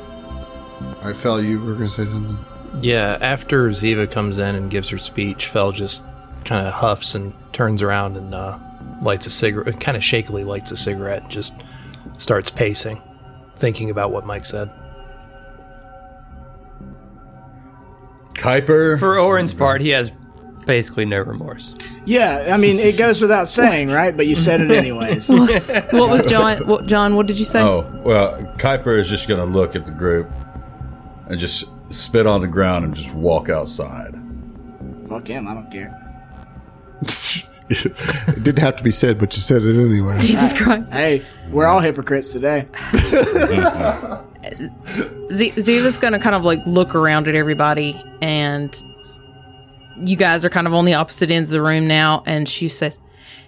All right, Fell, you were going to say something? yeah, after Ziva comes in and gives her speech, Fell just kind of huffs and turns around and uh, lights a cigarette, kind of shakily lights a cigarette, and just starts pacing, thinking about what Mike said. Kuiper. For Orin's part, he has basically no remorse. Yeah, I mean, it goes without saying, right? But you said it anyways. What was John? What, John? What did you say? Oh, well, Kuiper is just going to look at the group and just spit on the ground and just walk outside. Fuck him. I don't care. It didn't have to be said, but you said it anyway. Jesus Christ. Hey, we're all hypocrites today. Z- Ziva's gonna kind of like look around at everybody, and you guys are kind of on the opposite ends of the room now. And she says,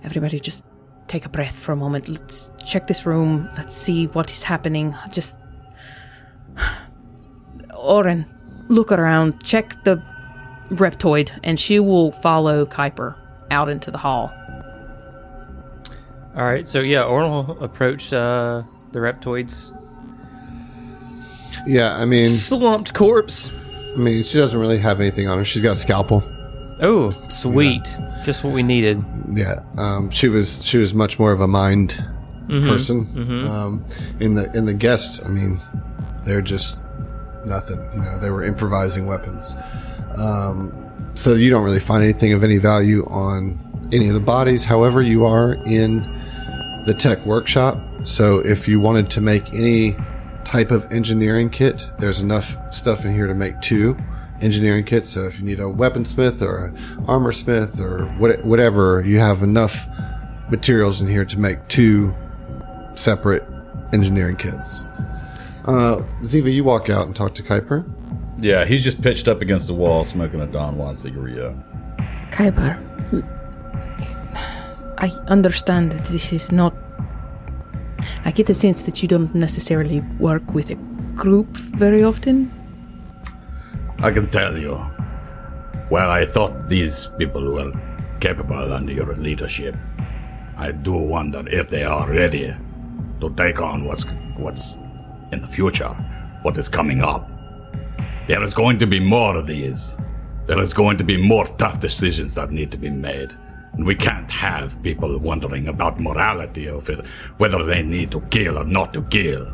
"Everybody, just take a breath for a moment. Let's check this room. Let's see what is happening. Just, Orin, look around. Check the reptoid, and she will follow Kuiper out into the hall. All right, so yeah, Orin approached uh, the reptoid's Yeah, I mean, slumped corpse. I mean, she doesn't really have anything on her. She's got a scalpel. Oh, sweet! Just what we needed. Yeah, um, she was she was much more of a mind person. Um, in the in the guests, I mean, they're just nothing. You know, they were improvising weapons. Um, so you don't really find anything of any value on any of the bodies. However, you are in the tech workshop. So if you wanted to make any type of engineering kit, there's enough stuff in here to make two engineering kits. So if you need a weaponsmith or a armor smith or what, whatever, you have enough materials in here to make two separate engineering kits. Uh, Ziva, you walk out and talk to Kuiper. Yeah, he's just pitched up against the wall smoking a Don Juan cigarillo. Kuiper, I understand that this is not. I get the sense that you don't necessarily work with a group very often. I can tell you. Well, I thought these people were capable under your leadership. I do wonder if they are ready to take on what's what's in the future, what is coming up. There is going to be more of these. There is going to be more tough decisions that need to be made. And we can't have people wondering about morality it, whether they need to kill or not to kill.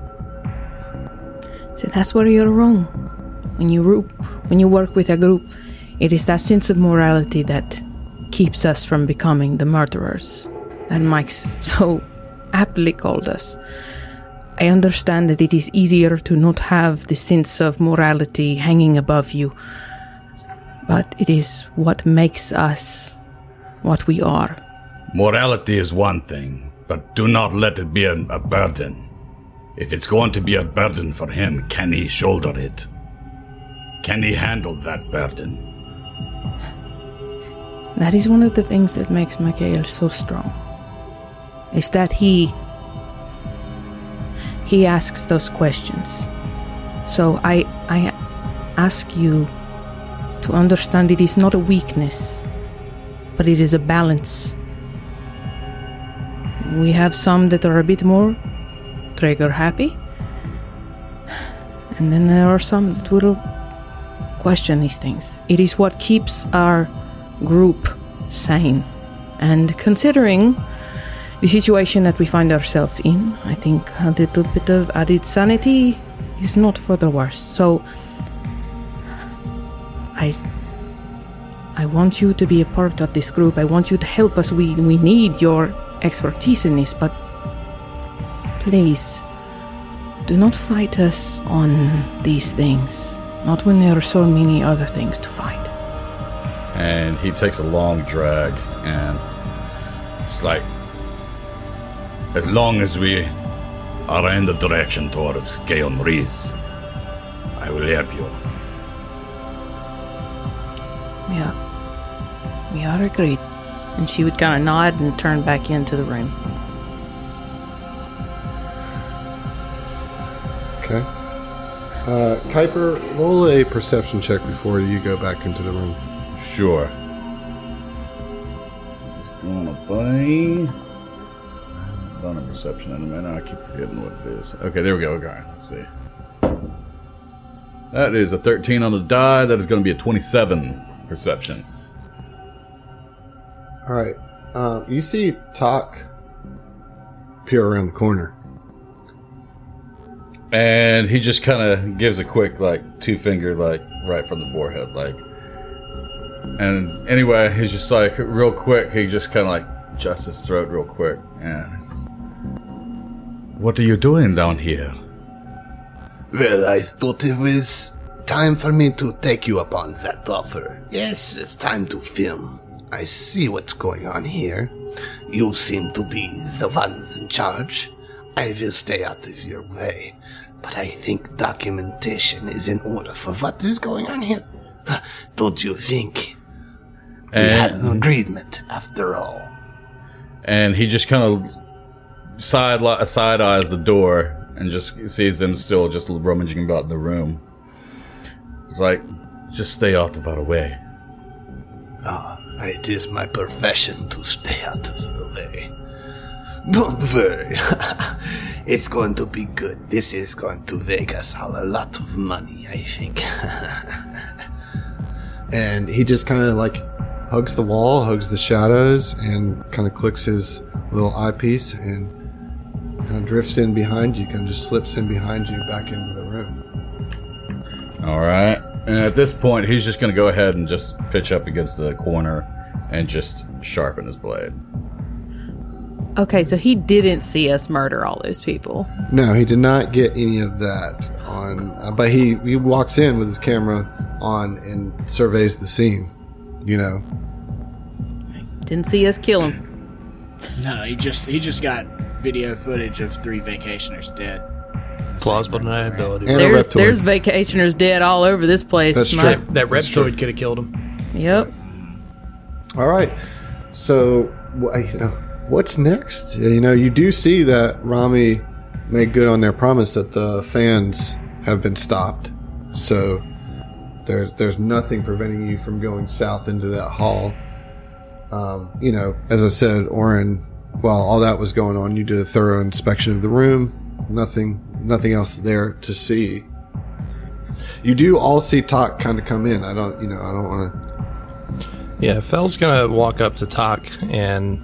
So that's where you're wrong. When you group, when you work with a group, it is that sense of morality that keeps us from becoming the murderers that Mike's so aptly called us. I understand that it is easier to not have the sense of morality hanging above you, but it is what makes us what we are. Morality is one thing, but do not let it be a, burden. If it's going to be a burden for him, can he shoulder it? Can he handle that burden? That is one of the things that makes Mikael so strong. Is that he he asks those questions. So I I ask you to understand it is not a weakness, but it is a balance. We have some that are a bit more trigger happy, and then there are some that will question these things. It is what keeps our group sane. And considering the situation that we find ourselves in, I think a little bit of added sanity is not for the worse. So, I, I want you to be a part of this group. I want you to help us. We we need your expertise in this, but please do not fight us on these things. Not when there are so many other things to fight. And he takes a long drag and It's like, as long as we are in the direction towards Keon Reese, I will help you. Yeah. We are agreed. And she would kind of nod and turn back into the room. Okay. Uh, Kuiper, roll a perception check before you go back into the room. Sure. It's gonna be. Done a perception in a minute. I keep forgetting what it is. Okay, there we go. Okay, let's see. That is a 13 on the die. That is going to be a 27 perception. All right. Uh, you see Talk peer around the corner. And he just kind of gives a quick, like, two finger, like, right from the forehead, like. And anyway, he's just like, real quick, he just kind of like adjusts his throat real quick. And What are you doing down here? Well, I thought it was time for me to take you upon that offer. Yes, it's time to film. I see what's going on here. You seem to be the ones in charge. I will stay out of your way, but I think documentation is in order for what is going on here. Don't you think? We had an agreement, after all. and he just kind of side side eyes the door and just sees them still just rummaging about in the room. It's like, just stay out of our way. Ah, it is my profession to stay out of the way. Don't worry. it's going to be good. This is going to make us all a lot of money, I think. And he just kind of like hugs the wall, hugs the shadows, and kind of clicks his little eyepiece and kind of drifts in behind you, kind of just slips in behind you back into the room. All right. And at this point, he's just going to go ahead and just pitch up against the corner and just sharpen his blade. Okay, so he didn't see us murder all those people. No, he did not get any of that on, uh, but he, he walks in with his camera on and surveys the scene, you know. Didn't see us kill him. No, he just he just got video footage of three vacationers dead. Plausible deniability. And There's reptoid. there's vacationers dead all over this place. That's My- true. That That's reptoid could have killed him. Yep. All right. So, you know, what's next? You know, you do see that Rami made good on their promise that the fans have been stopped. So there's there's nothing preventing you from going south into that hall. Um, you know, as I said, Orin, while all that was going on, you did a thorough inspection of the room. Nothing nothing else there to see. You do all see Talk kind of come in. I don't, you know, I don't want to Yeah, Fell's gonna walk up to Talk and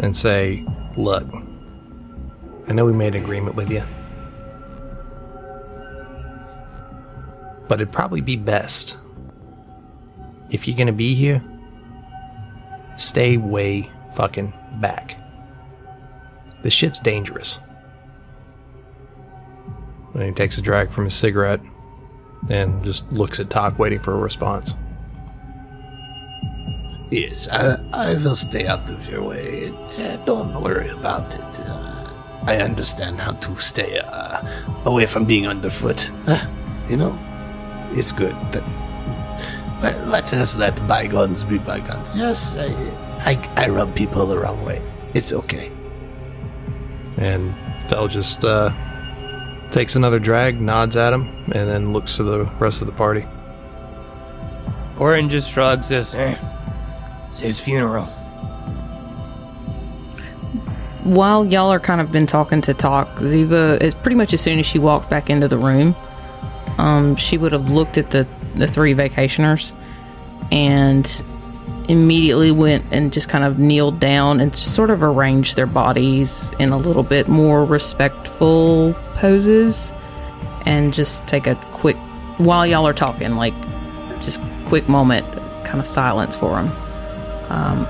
and say, "Look, I know we made an agreement with you, but it'd probably be best if you're gonna be here, stay way fucking back. This shit's dangerous." And he takes a drag from his cigarette and just looks at Talk, waiting for a response. Yes, I, I will stay out of your way. Uh, don't worry about it. Uh, I understand how to stay uh, away from being underfoot. Uh, you know, it's good. But let, let us let bygones be bygones. Yes, I, I, I rub people the wrong way. It's okay. And Fell just uh, takes another drag, nods at him, and then looks to the rest of the party. Orin just shrugs, says, eh, it's his funeral. While y'all are kind of been talking to talk, Ziva is pretty much as soon as she walked back into the room, um, she would have looked at the the three vacationers and immediately went and just kind of kneeled down and sort of arranged their bodies in a little bit more respectful poses and just take a quick while y'all are talking like just quick moment kind of silence for them um,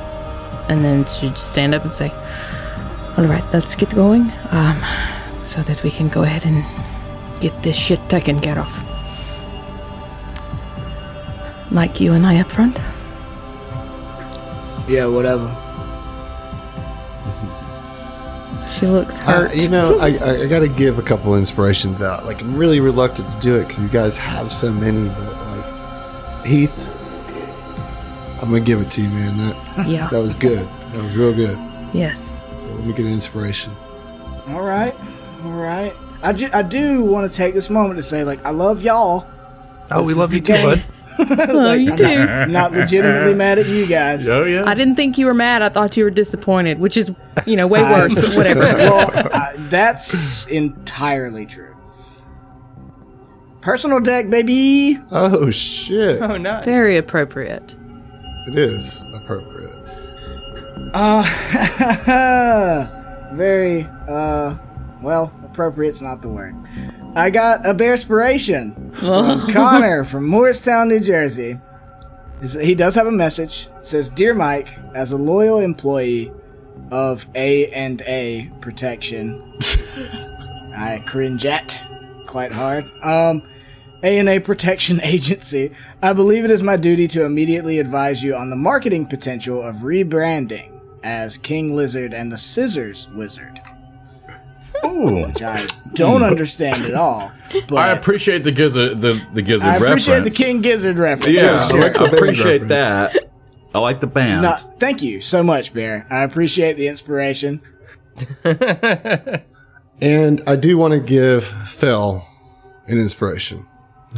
and then she'd stand up and say all right let's get going um, so that we can go ahead and get this shit taken care of mike you and i up front Yeah, whatever. she looks Uh, hurt you know, I, I, I got to give a couple inspirations out. Like, I'm really reluctant to do it because you guys have so many, but like Heath, I'm gonna give it to you, man. That yeah that was good. That was real good. yes So let me get an inspiration. All right, all right. I, ju- I do want to take this moment to say, like, I love y'all. Oh, we love you too, bud. oh you do I'm not legitimately mad at you guys. Oh yeah. I didn't think you were mad. I thought you were disappointed, which is, you know, way worse, but whatever. well, uh, that's entirely true. Personal deck, baby. Oh shit! Oh, nice. Very appropriate. It is appropriate. Very, uh, well, appropriate's not the word. I got a Bearspiration from Connor from Morristown, New Jersey. He does have a message. It says, "Dear Mike, as a loyal employee of A and A Protection, I cringe at quite hard. Um, A and A Protection Agency. I believe it is my duty to immediately advise you on the marketing potential of rebranding as King Lizard and the Scissors Wizard, Ooh. which I don't understand at all. But I appreciate the gizzard, the the gizzard I appreciate reference. the King Gizzard reference. Yeah, Yeah, I, like- I appreciate reference. that. I like the band. No, thank you so much, Bear. I appreciate the inspiration. And I do want to give Phil an inspiration.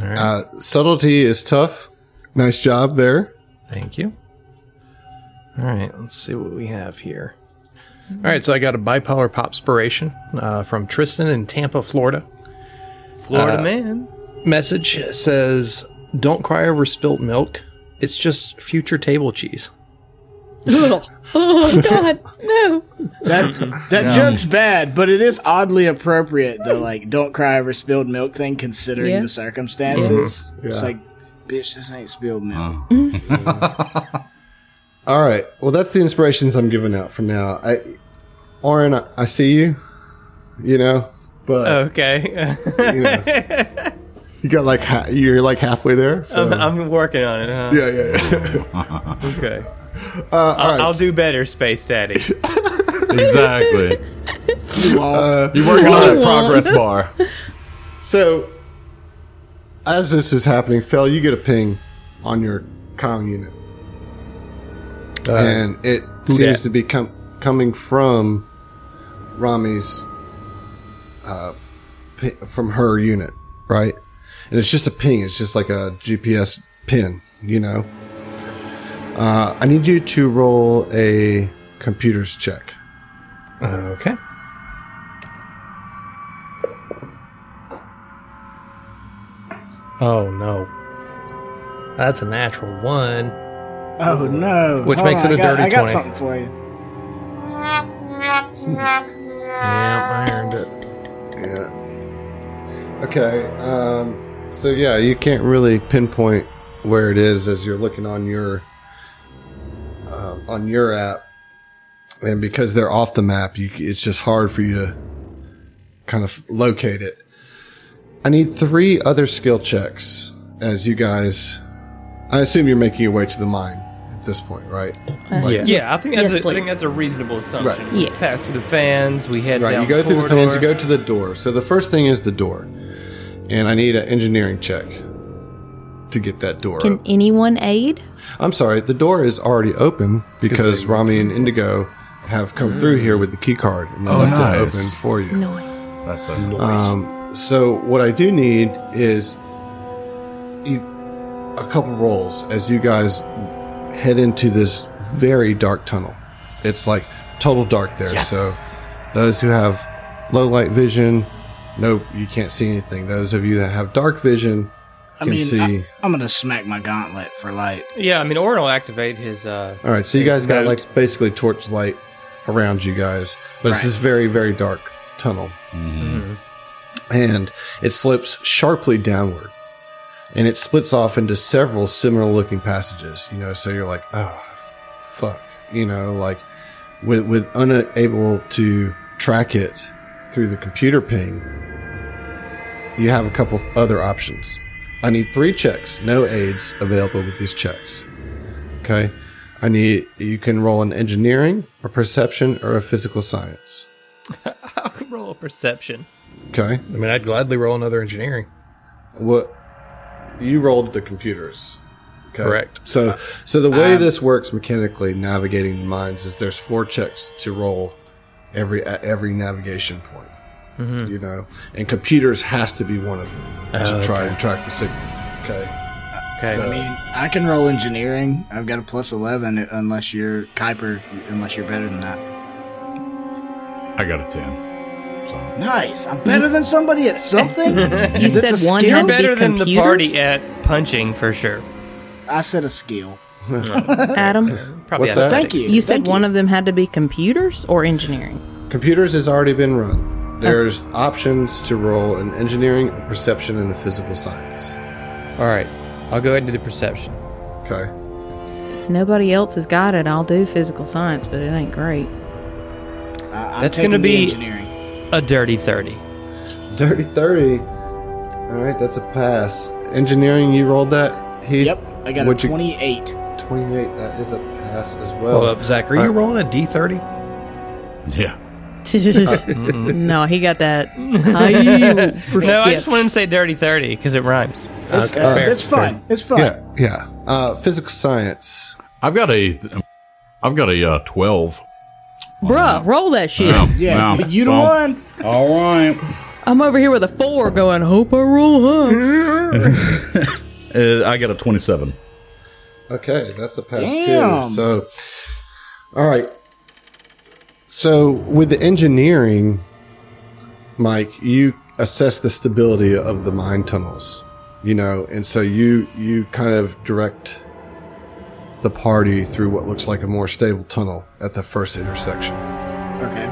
Uh, subtlety is tough. Nice job there. Thank you. All right, let's see what we have here. All right, so I got a bipolar pop inspiration uh, from Tristan in Tampa, Florida. Florida Uh, man. Message says, "Don't cry over spilt milk. It's just future table cheese." oh, God, no. That that joke's bad, but it is oddly appropriate. The like, don't cry over spilled milk thing, considering Yeah. the circumstances. Yeah. It's like, bitch, this ain't spilled milk. All right. Well, that's the inspirations I'm giving out for now. I, Orin, I, I see you. You know, but Okay. you know, you got like ha- you're like halfway there. So. I'm, I'm working on it, huh? yeah, yeah, yeah. Okay. Uh, all I'll, right. I'll do better, Space Daddy. Exactly. Uh, You're working on that progress bar. So, as this is happening, Phil, you get a ping on your comm unit, and it seems dat? to be com- coming from Rami's, uh, from her unit, right? And it's just a ping. It's just like a GPS pin, you know. Uh, I need you to roll a computers check. Okay. Oh no. That's a natural one. Oh no! Which Hold makes on, it a I got, dirty I got 20. something for you. Yeah, I earned it. Yeah. Okay. Um, so yeah, you can't really pinpoint where it is as you're looking on your uh, on your app, and because they're off the map, you, it's just hard for you to kind of locate it. I need three other skill checks as you guys. I assume you're making your way to the mine at this point, right? Yeah. Yeah, I think that's Yes, a, I think that's a reasonable assumption. Right. We Yeah. Pass through the fans. We head Right. down You go the through the corridor. pins. You go to the door. So the first thing is the door, and I need an engineering check to get that door. Can open. anyone aid? I'm sorry, the door is already open because Rami and Indigo have come through here with the key card and they Oh, left nice. it open for you. Noise. That's a Um, so what I do need is you, a couple rolls as you guys head into this very dark tunnel. It's like total dark there. So those who have low light vision, Nope, you can't see anything. Those of you that have dark vision I can mean, see. I, am gonna smack my gauntlet for light. Yeah, I mean, Orin will activate his. Uh, All right, so you his guys got note. like basically torch light around you guys, but it's this very very dark tunnel, and it slopes sharply downward, and it splits off into several similar looking passages. You know, so you're like, oh, f- fuck, you know, like with with unable to track it through the computer ping. You have a couple other options. I need three checks, no aids available with these checks. Okay. I need, you can roll an engineering, a perception, or a physical science. roll a perception. Okay. I mean, I'd gladly roll another engineering. What, you rolled the computers. Okay. Correct. So, so the way um, this works mechanically, navigating the mines, is there's four checks to roll every, at every navigation point. Mm-hmm. You know, and computers has to be one of them oh, to try and track the signal. Okay. Okay. So- I mean, I can roll engineering. I've got a plus eleven, unless you're Kuiper, unless you're better than that. I got a 10. So. Nice. I'm better than somebody at something. You That's said one skill? had to Better be than the party at punching for sure. I said a skill. Adam, Probably What's that? Thank you. you said Thank one of them had to be computers or engineering. Computers has already been run. Oh. There's options to roll an engineering, a perception, and a physical science. All right, I'll go ahead and do the perception. Okay. If nobody else has got it, I'll do physical science, but it ain't great. I- I'm That's gonna be- engineering. A dirty thirty. Dirty 30. All right, that's a pass. Engineering, you rolled that? Heath? Yep, I got a What'd you- 28. 28. That is a pass as well. Hold up, Zach. Are you rolling a D thirty? Yeah. no, he got that No, I just skip. wanted to say dirty thirty because it rhymes. It's, Okay. uh, Fair, it's fun. It's fun. Yeah, yeah. Uh, physical science. I've got a, I've got a uh, 12. Bruh, roll that shit. Wow. Yeah, Wow. you the Well, one. All right. I'm over here with a four going, hope I roll high. Uh, I got a 27. Okay, that's a pass Damn. too. So, all right. So with the engineering, Mike, you assess the stability of the mine tunnels, you know, and so you you kind of direct the party through what looks like a more stable tunnel at the first intersection. Okay.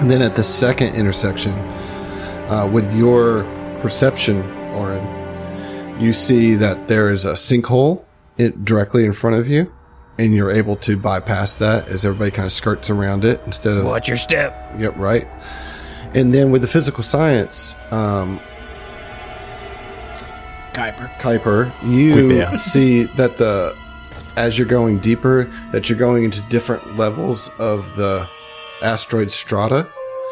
And then at the second intersection, uh, with your perception, Orin, you see that there is a sinkhole it, directly in front of you, and you're able to bypass that as everybody kind of skirts around it instead of. Watch your step. Yep, right. And then with the physical science, um, Kuiper. Kuiper, you see that the as you're going deeper, that you're going into different levels of the asteroid strata,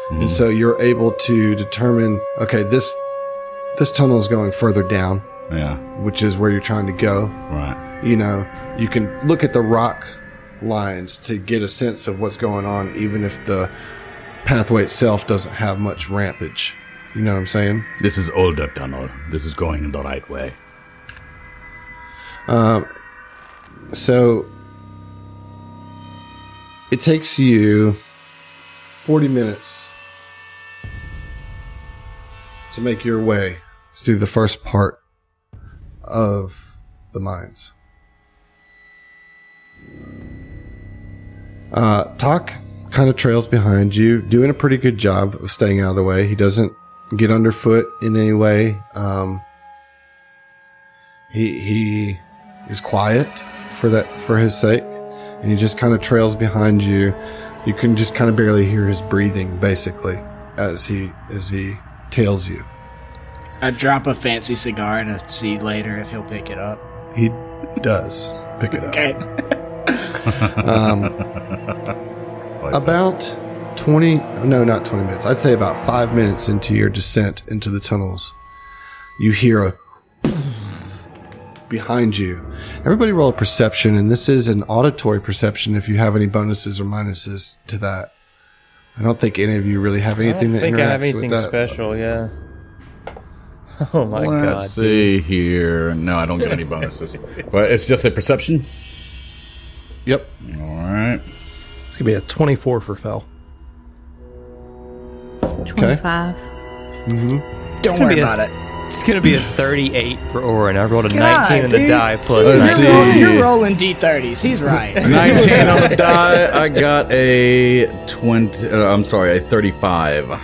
and mm-hmm. so you're able to determine, okay, this this tunnel is going further down, Yeah. which is where you're trying to go. Right. You know, you can look at the rock lines to get a sense of what's going on, even if the pathway itself doesn't have much rampage. You know what I'm saying? This is older tunnel. This is going in the right way. Um, So it takes you 40 minutes to make your way through the first part of the mines. Uh, Talk kind of trails behind you, doing a pretty good job of staying out of the way. He doesn't get underfoot in any way. Um, he he is quiet for that for his sake, and he just kind of trails behind you. You can just kind of barely hear his breathing, basically, as he as he tails you. I drop a fancy cigar to see later if he'll pick it up. He does pick it up. Okay. um, About 20, no, not 20 minutes. I'd say about five minutes into your descent into the tunnels, you hear a behind you. Everybody roll a perception, and this is an auditory perception if you have any bonuses or minuses to that. I don't think any of you really have I anything don't that think I have interacts anything with that. special. Yeah. Oh my god. Let's god. see here. No, I don't get any bonuses. but it's just a perception. Yep. All right. It's gonna be a twenty-four for Fell. 25. mm-hmm Don't worry be a- about it. It's gonna be a 38 for Orin. I rolled a God, 19 on the dude. die plus Let's 19. see. You're, rolling, you're rolling D30s. He's right. 19 on the die. I got a 20. Uh, I'm sorry, a 35.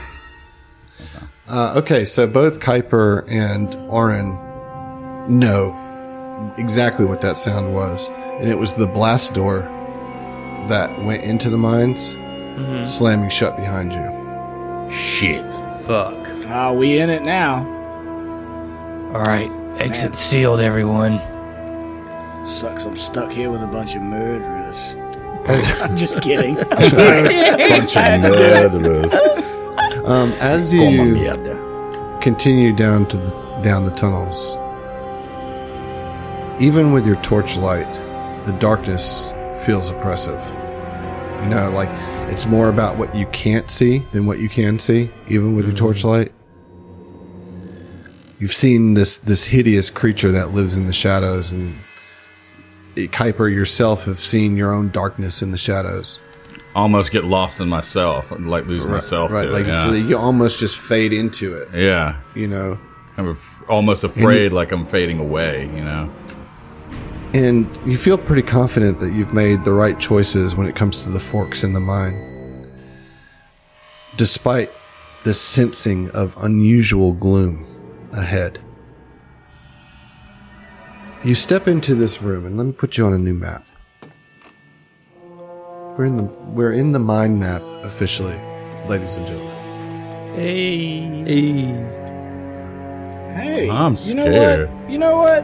Uh, okay, so both Kuiper and Orin know exactly what that sound was, and it was the blast door that went into the mines slamming shut behind you. Shit. Fuck. Oh, we in it now. All right, exit sealed, everyone. Sucks. I'm stuck here with a bunch of murderers. I'm just kidding. I'm sorry. Bunch of murderers. Um, as you continue down to the down the tunnels, even with your torchlight, the darkness feels oppressive. You know, like it's more about what you can't see than what you can see, even with your torchlight. You've seen this this hideous creature that lives in the shadows, and Kuiper yourself have seen your own darkness in the shadows. Almost get lost in myself. and like lose myself. right? Like yeah. you almost just fade into it. yeah. You know, I'm af- almost afraid like I'm fading away, you know? And you feel pretty confident that you've made the right choices when it comes to the forks in the mine. Despite the sensing of unusual gloom ahead. You step into this room and let me put you on a new map. We're in the we're in the mind map officially, ladies and gentlemen. Hey, hey, hey! I'm you know scared. what? You know what?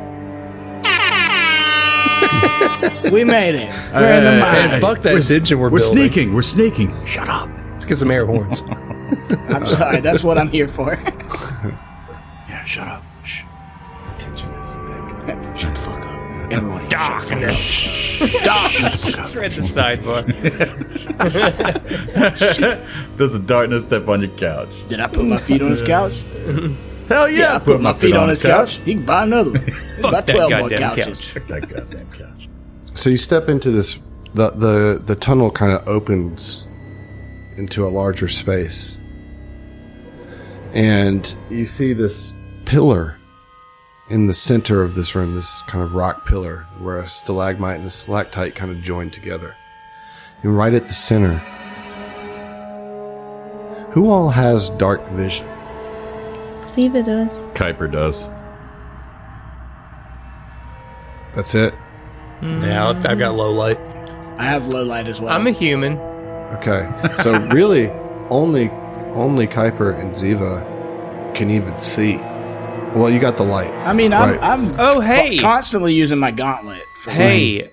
we made it. We're in the mine. Hey, fuck that tension we're, We're building. sneaking. We're sneaking. Shut up. Let's get some air horns. I'm sorry. That's what I'm here for. Yeah, shut up. Shh. The tension is thick. Shut the fuck up. Everyone. Darkness. Darkness. Read the sidebar. Does the darkness step on your couch? Did I put my feet on his couch? Hell yeah! I put, my feet, on his couch. He can buy another one. There's about that 12 more goddamn couches. couch. That goddamn couch. So you step into this the the the tunnel kind of opens into a larger space. And you see this pillar in the center of this room, this kind of rock pillar where a stalagmite and a stalactite kind of join together. And right at the center, who all has dark vision? See if it does. Kuiper does. That's it. yeah, I've I've got low light. I have low light as well. I'm a human. Okay. So really only only Kuiper and Ziva can even see. Well, you got the light. I mean, I'm, Right. I'm Oh, hey. constantly using my gauntlet. For Hey,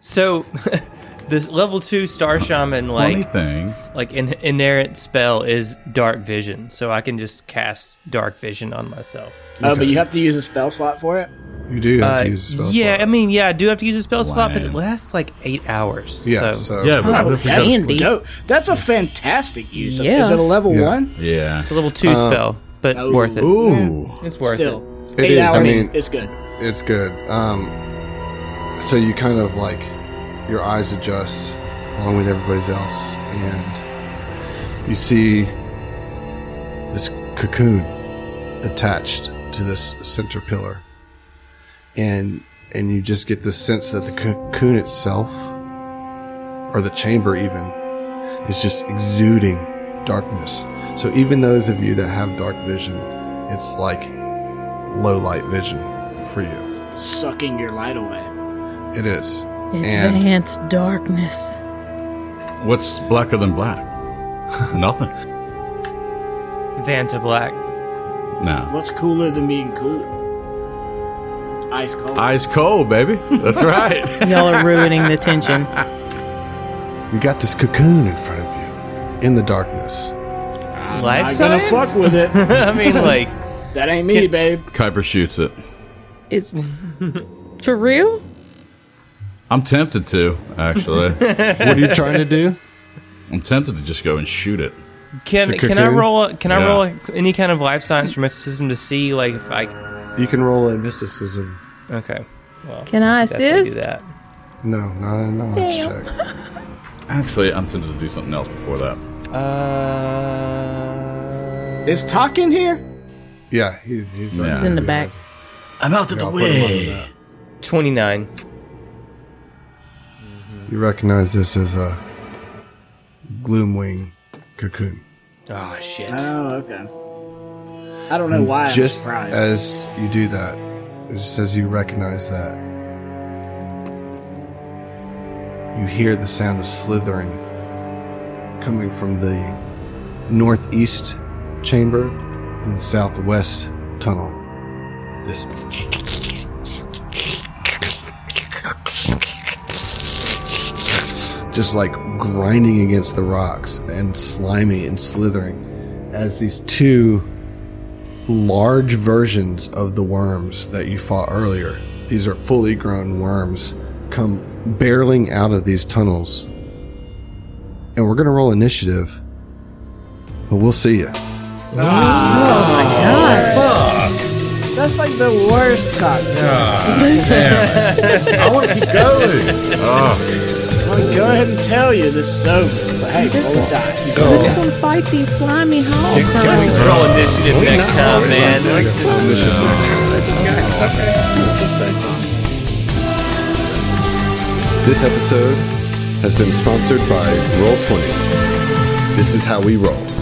so this level two star shaman Funny like thing. like in, inerrant spell is dark vision, so I can just cast dark vision on myself. Oh, but you have to use a spell slot for it. You do have Uh, to use a spell yeah, slot. I mean, yeah, I do have to use a spell slot, but it lasts like eight hours. Yeah, so, so, Yeah, Oh, what if we got- that's dope. That's a fantastic use. Yeah. Is it a level Yeah. one? Yeah. it's a level two spell, but oh. worth it. Ooh. It's worth Still, It eight is, I mean- it's good. it's good. Um, so you kind of like your eyes adjust along with everybody's else, and you see this cocoon attached to this center pillar, and and you just get the sense that the cocoon itself, or the chamber even, is just exuding darkness. So even those of you that have dark vision, it's like low light vision for you. Sucking your light away. It is. And Advanced darkness. What's blacker than black? Nothing. Vanta Black. No. What's cooler than being cool? Ice cold. Ice cold, baby. That's right. Y'all are ruining the tension. you got this cocoon in front of you in the darkness. I'm Life not gonna fuck with it. I mean, like, That ain't me, babe. Kuiper shoots it. It's for real. I'm tempted to, actually. What are you trying to do? I'm tempted to just go and shoot it. can The can I cocoon? roll? a- Can I Yeah. roll a, any kind of life science or mysticism to see, like, if I? You can roll a mysticism. Okay. Well, Can I definitely do assist? that. No, not a knowledge check. Actually, I'm tempted to do something else before that. Uh, Is Talk in here? Yeah, he's, he's Yeah. He's in the back. I'm out of the I'll put him on the way. 29. Mm-hmm. You recognize this as a gloomwing cocoon. Oh, shit. Oh, okay. I don't know why. I'm Just surprised. as you do that, just as you recognize that, you hear the sound of slithering coming from the northeast chamber and the southwest tunnel. This just like grinding against the rocks and slimy and slithering as these two large versions of the worms that you fought earlier. These are fully grown worms come barreling out of these tunnels. And we're going to roll initiative. But we'll see you. Oh, that's like the worst cocktail. I want to keep going. Oh. I'm gonna go ahead and tell you this is over. But hey, just- roll a die. I just want to fight these slimy hall Can we criminals. roll initiative next time, man? This episode has been sponsored by Roll20. This is how we roll.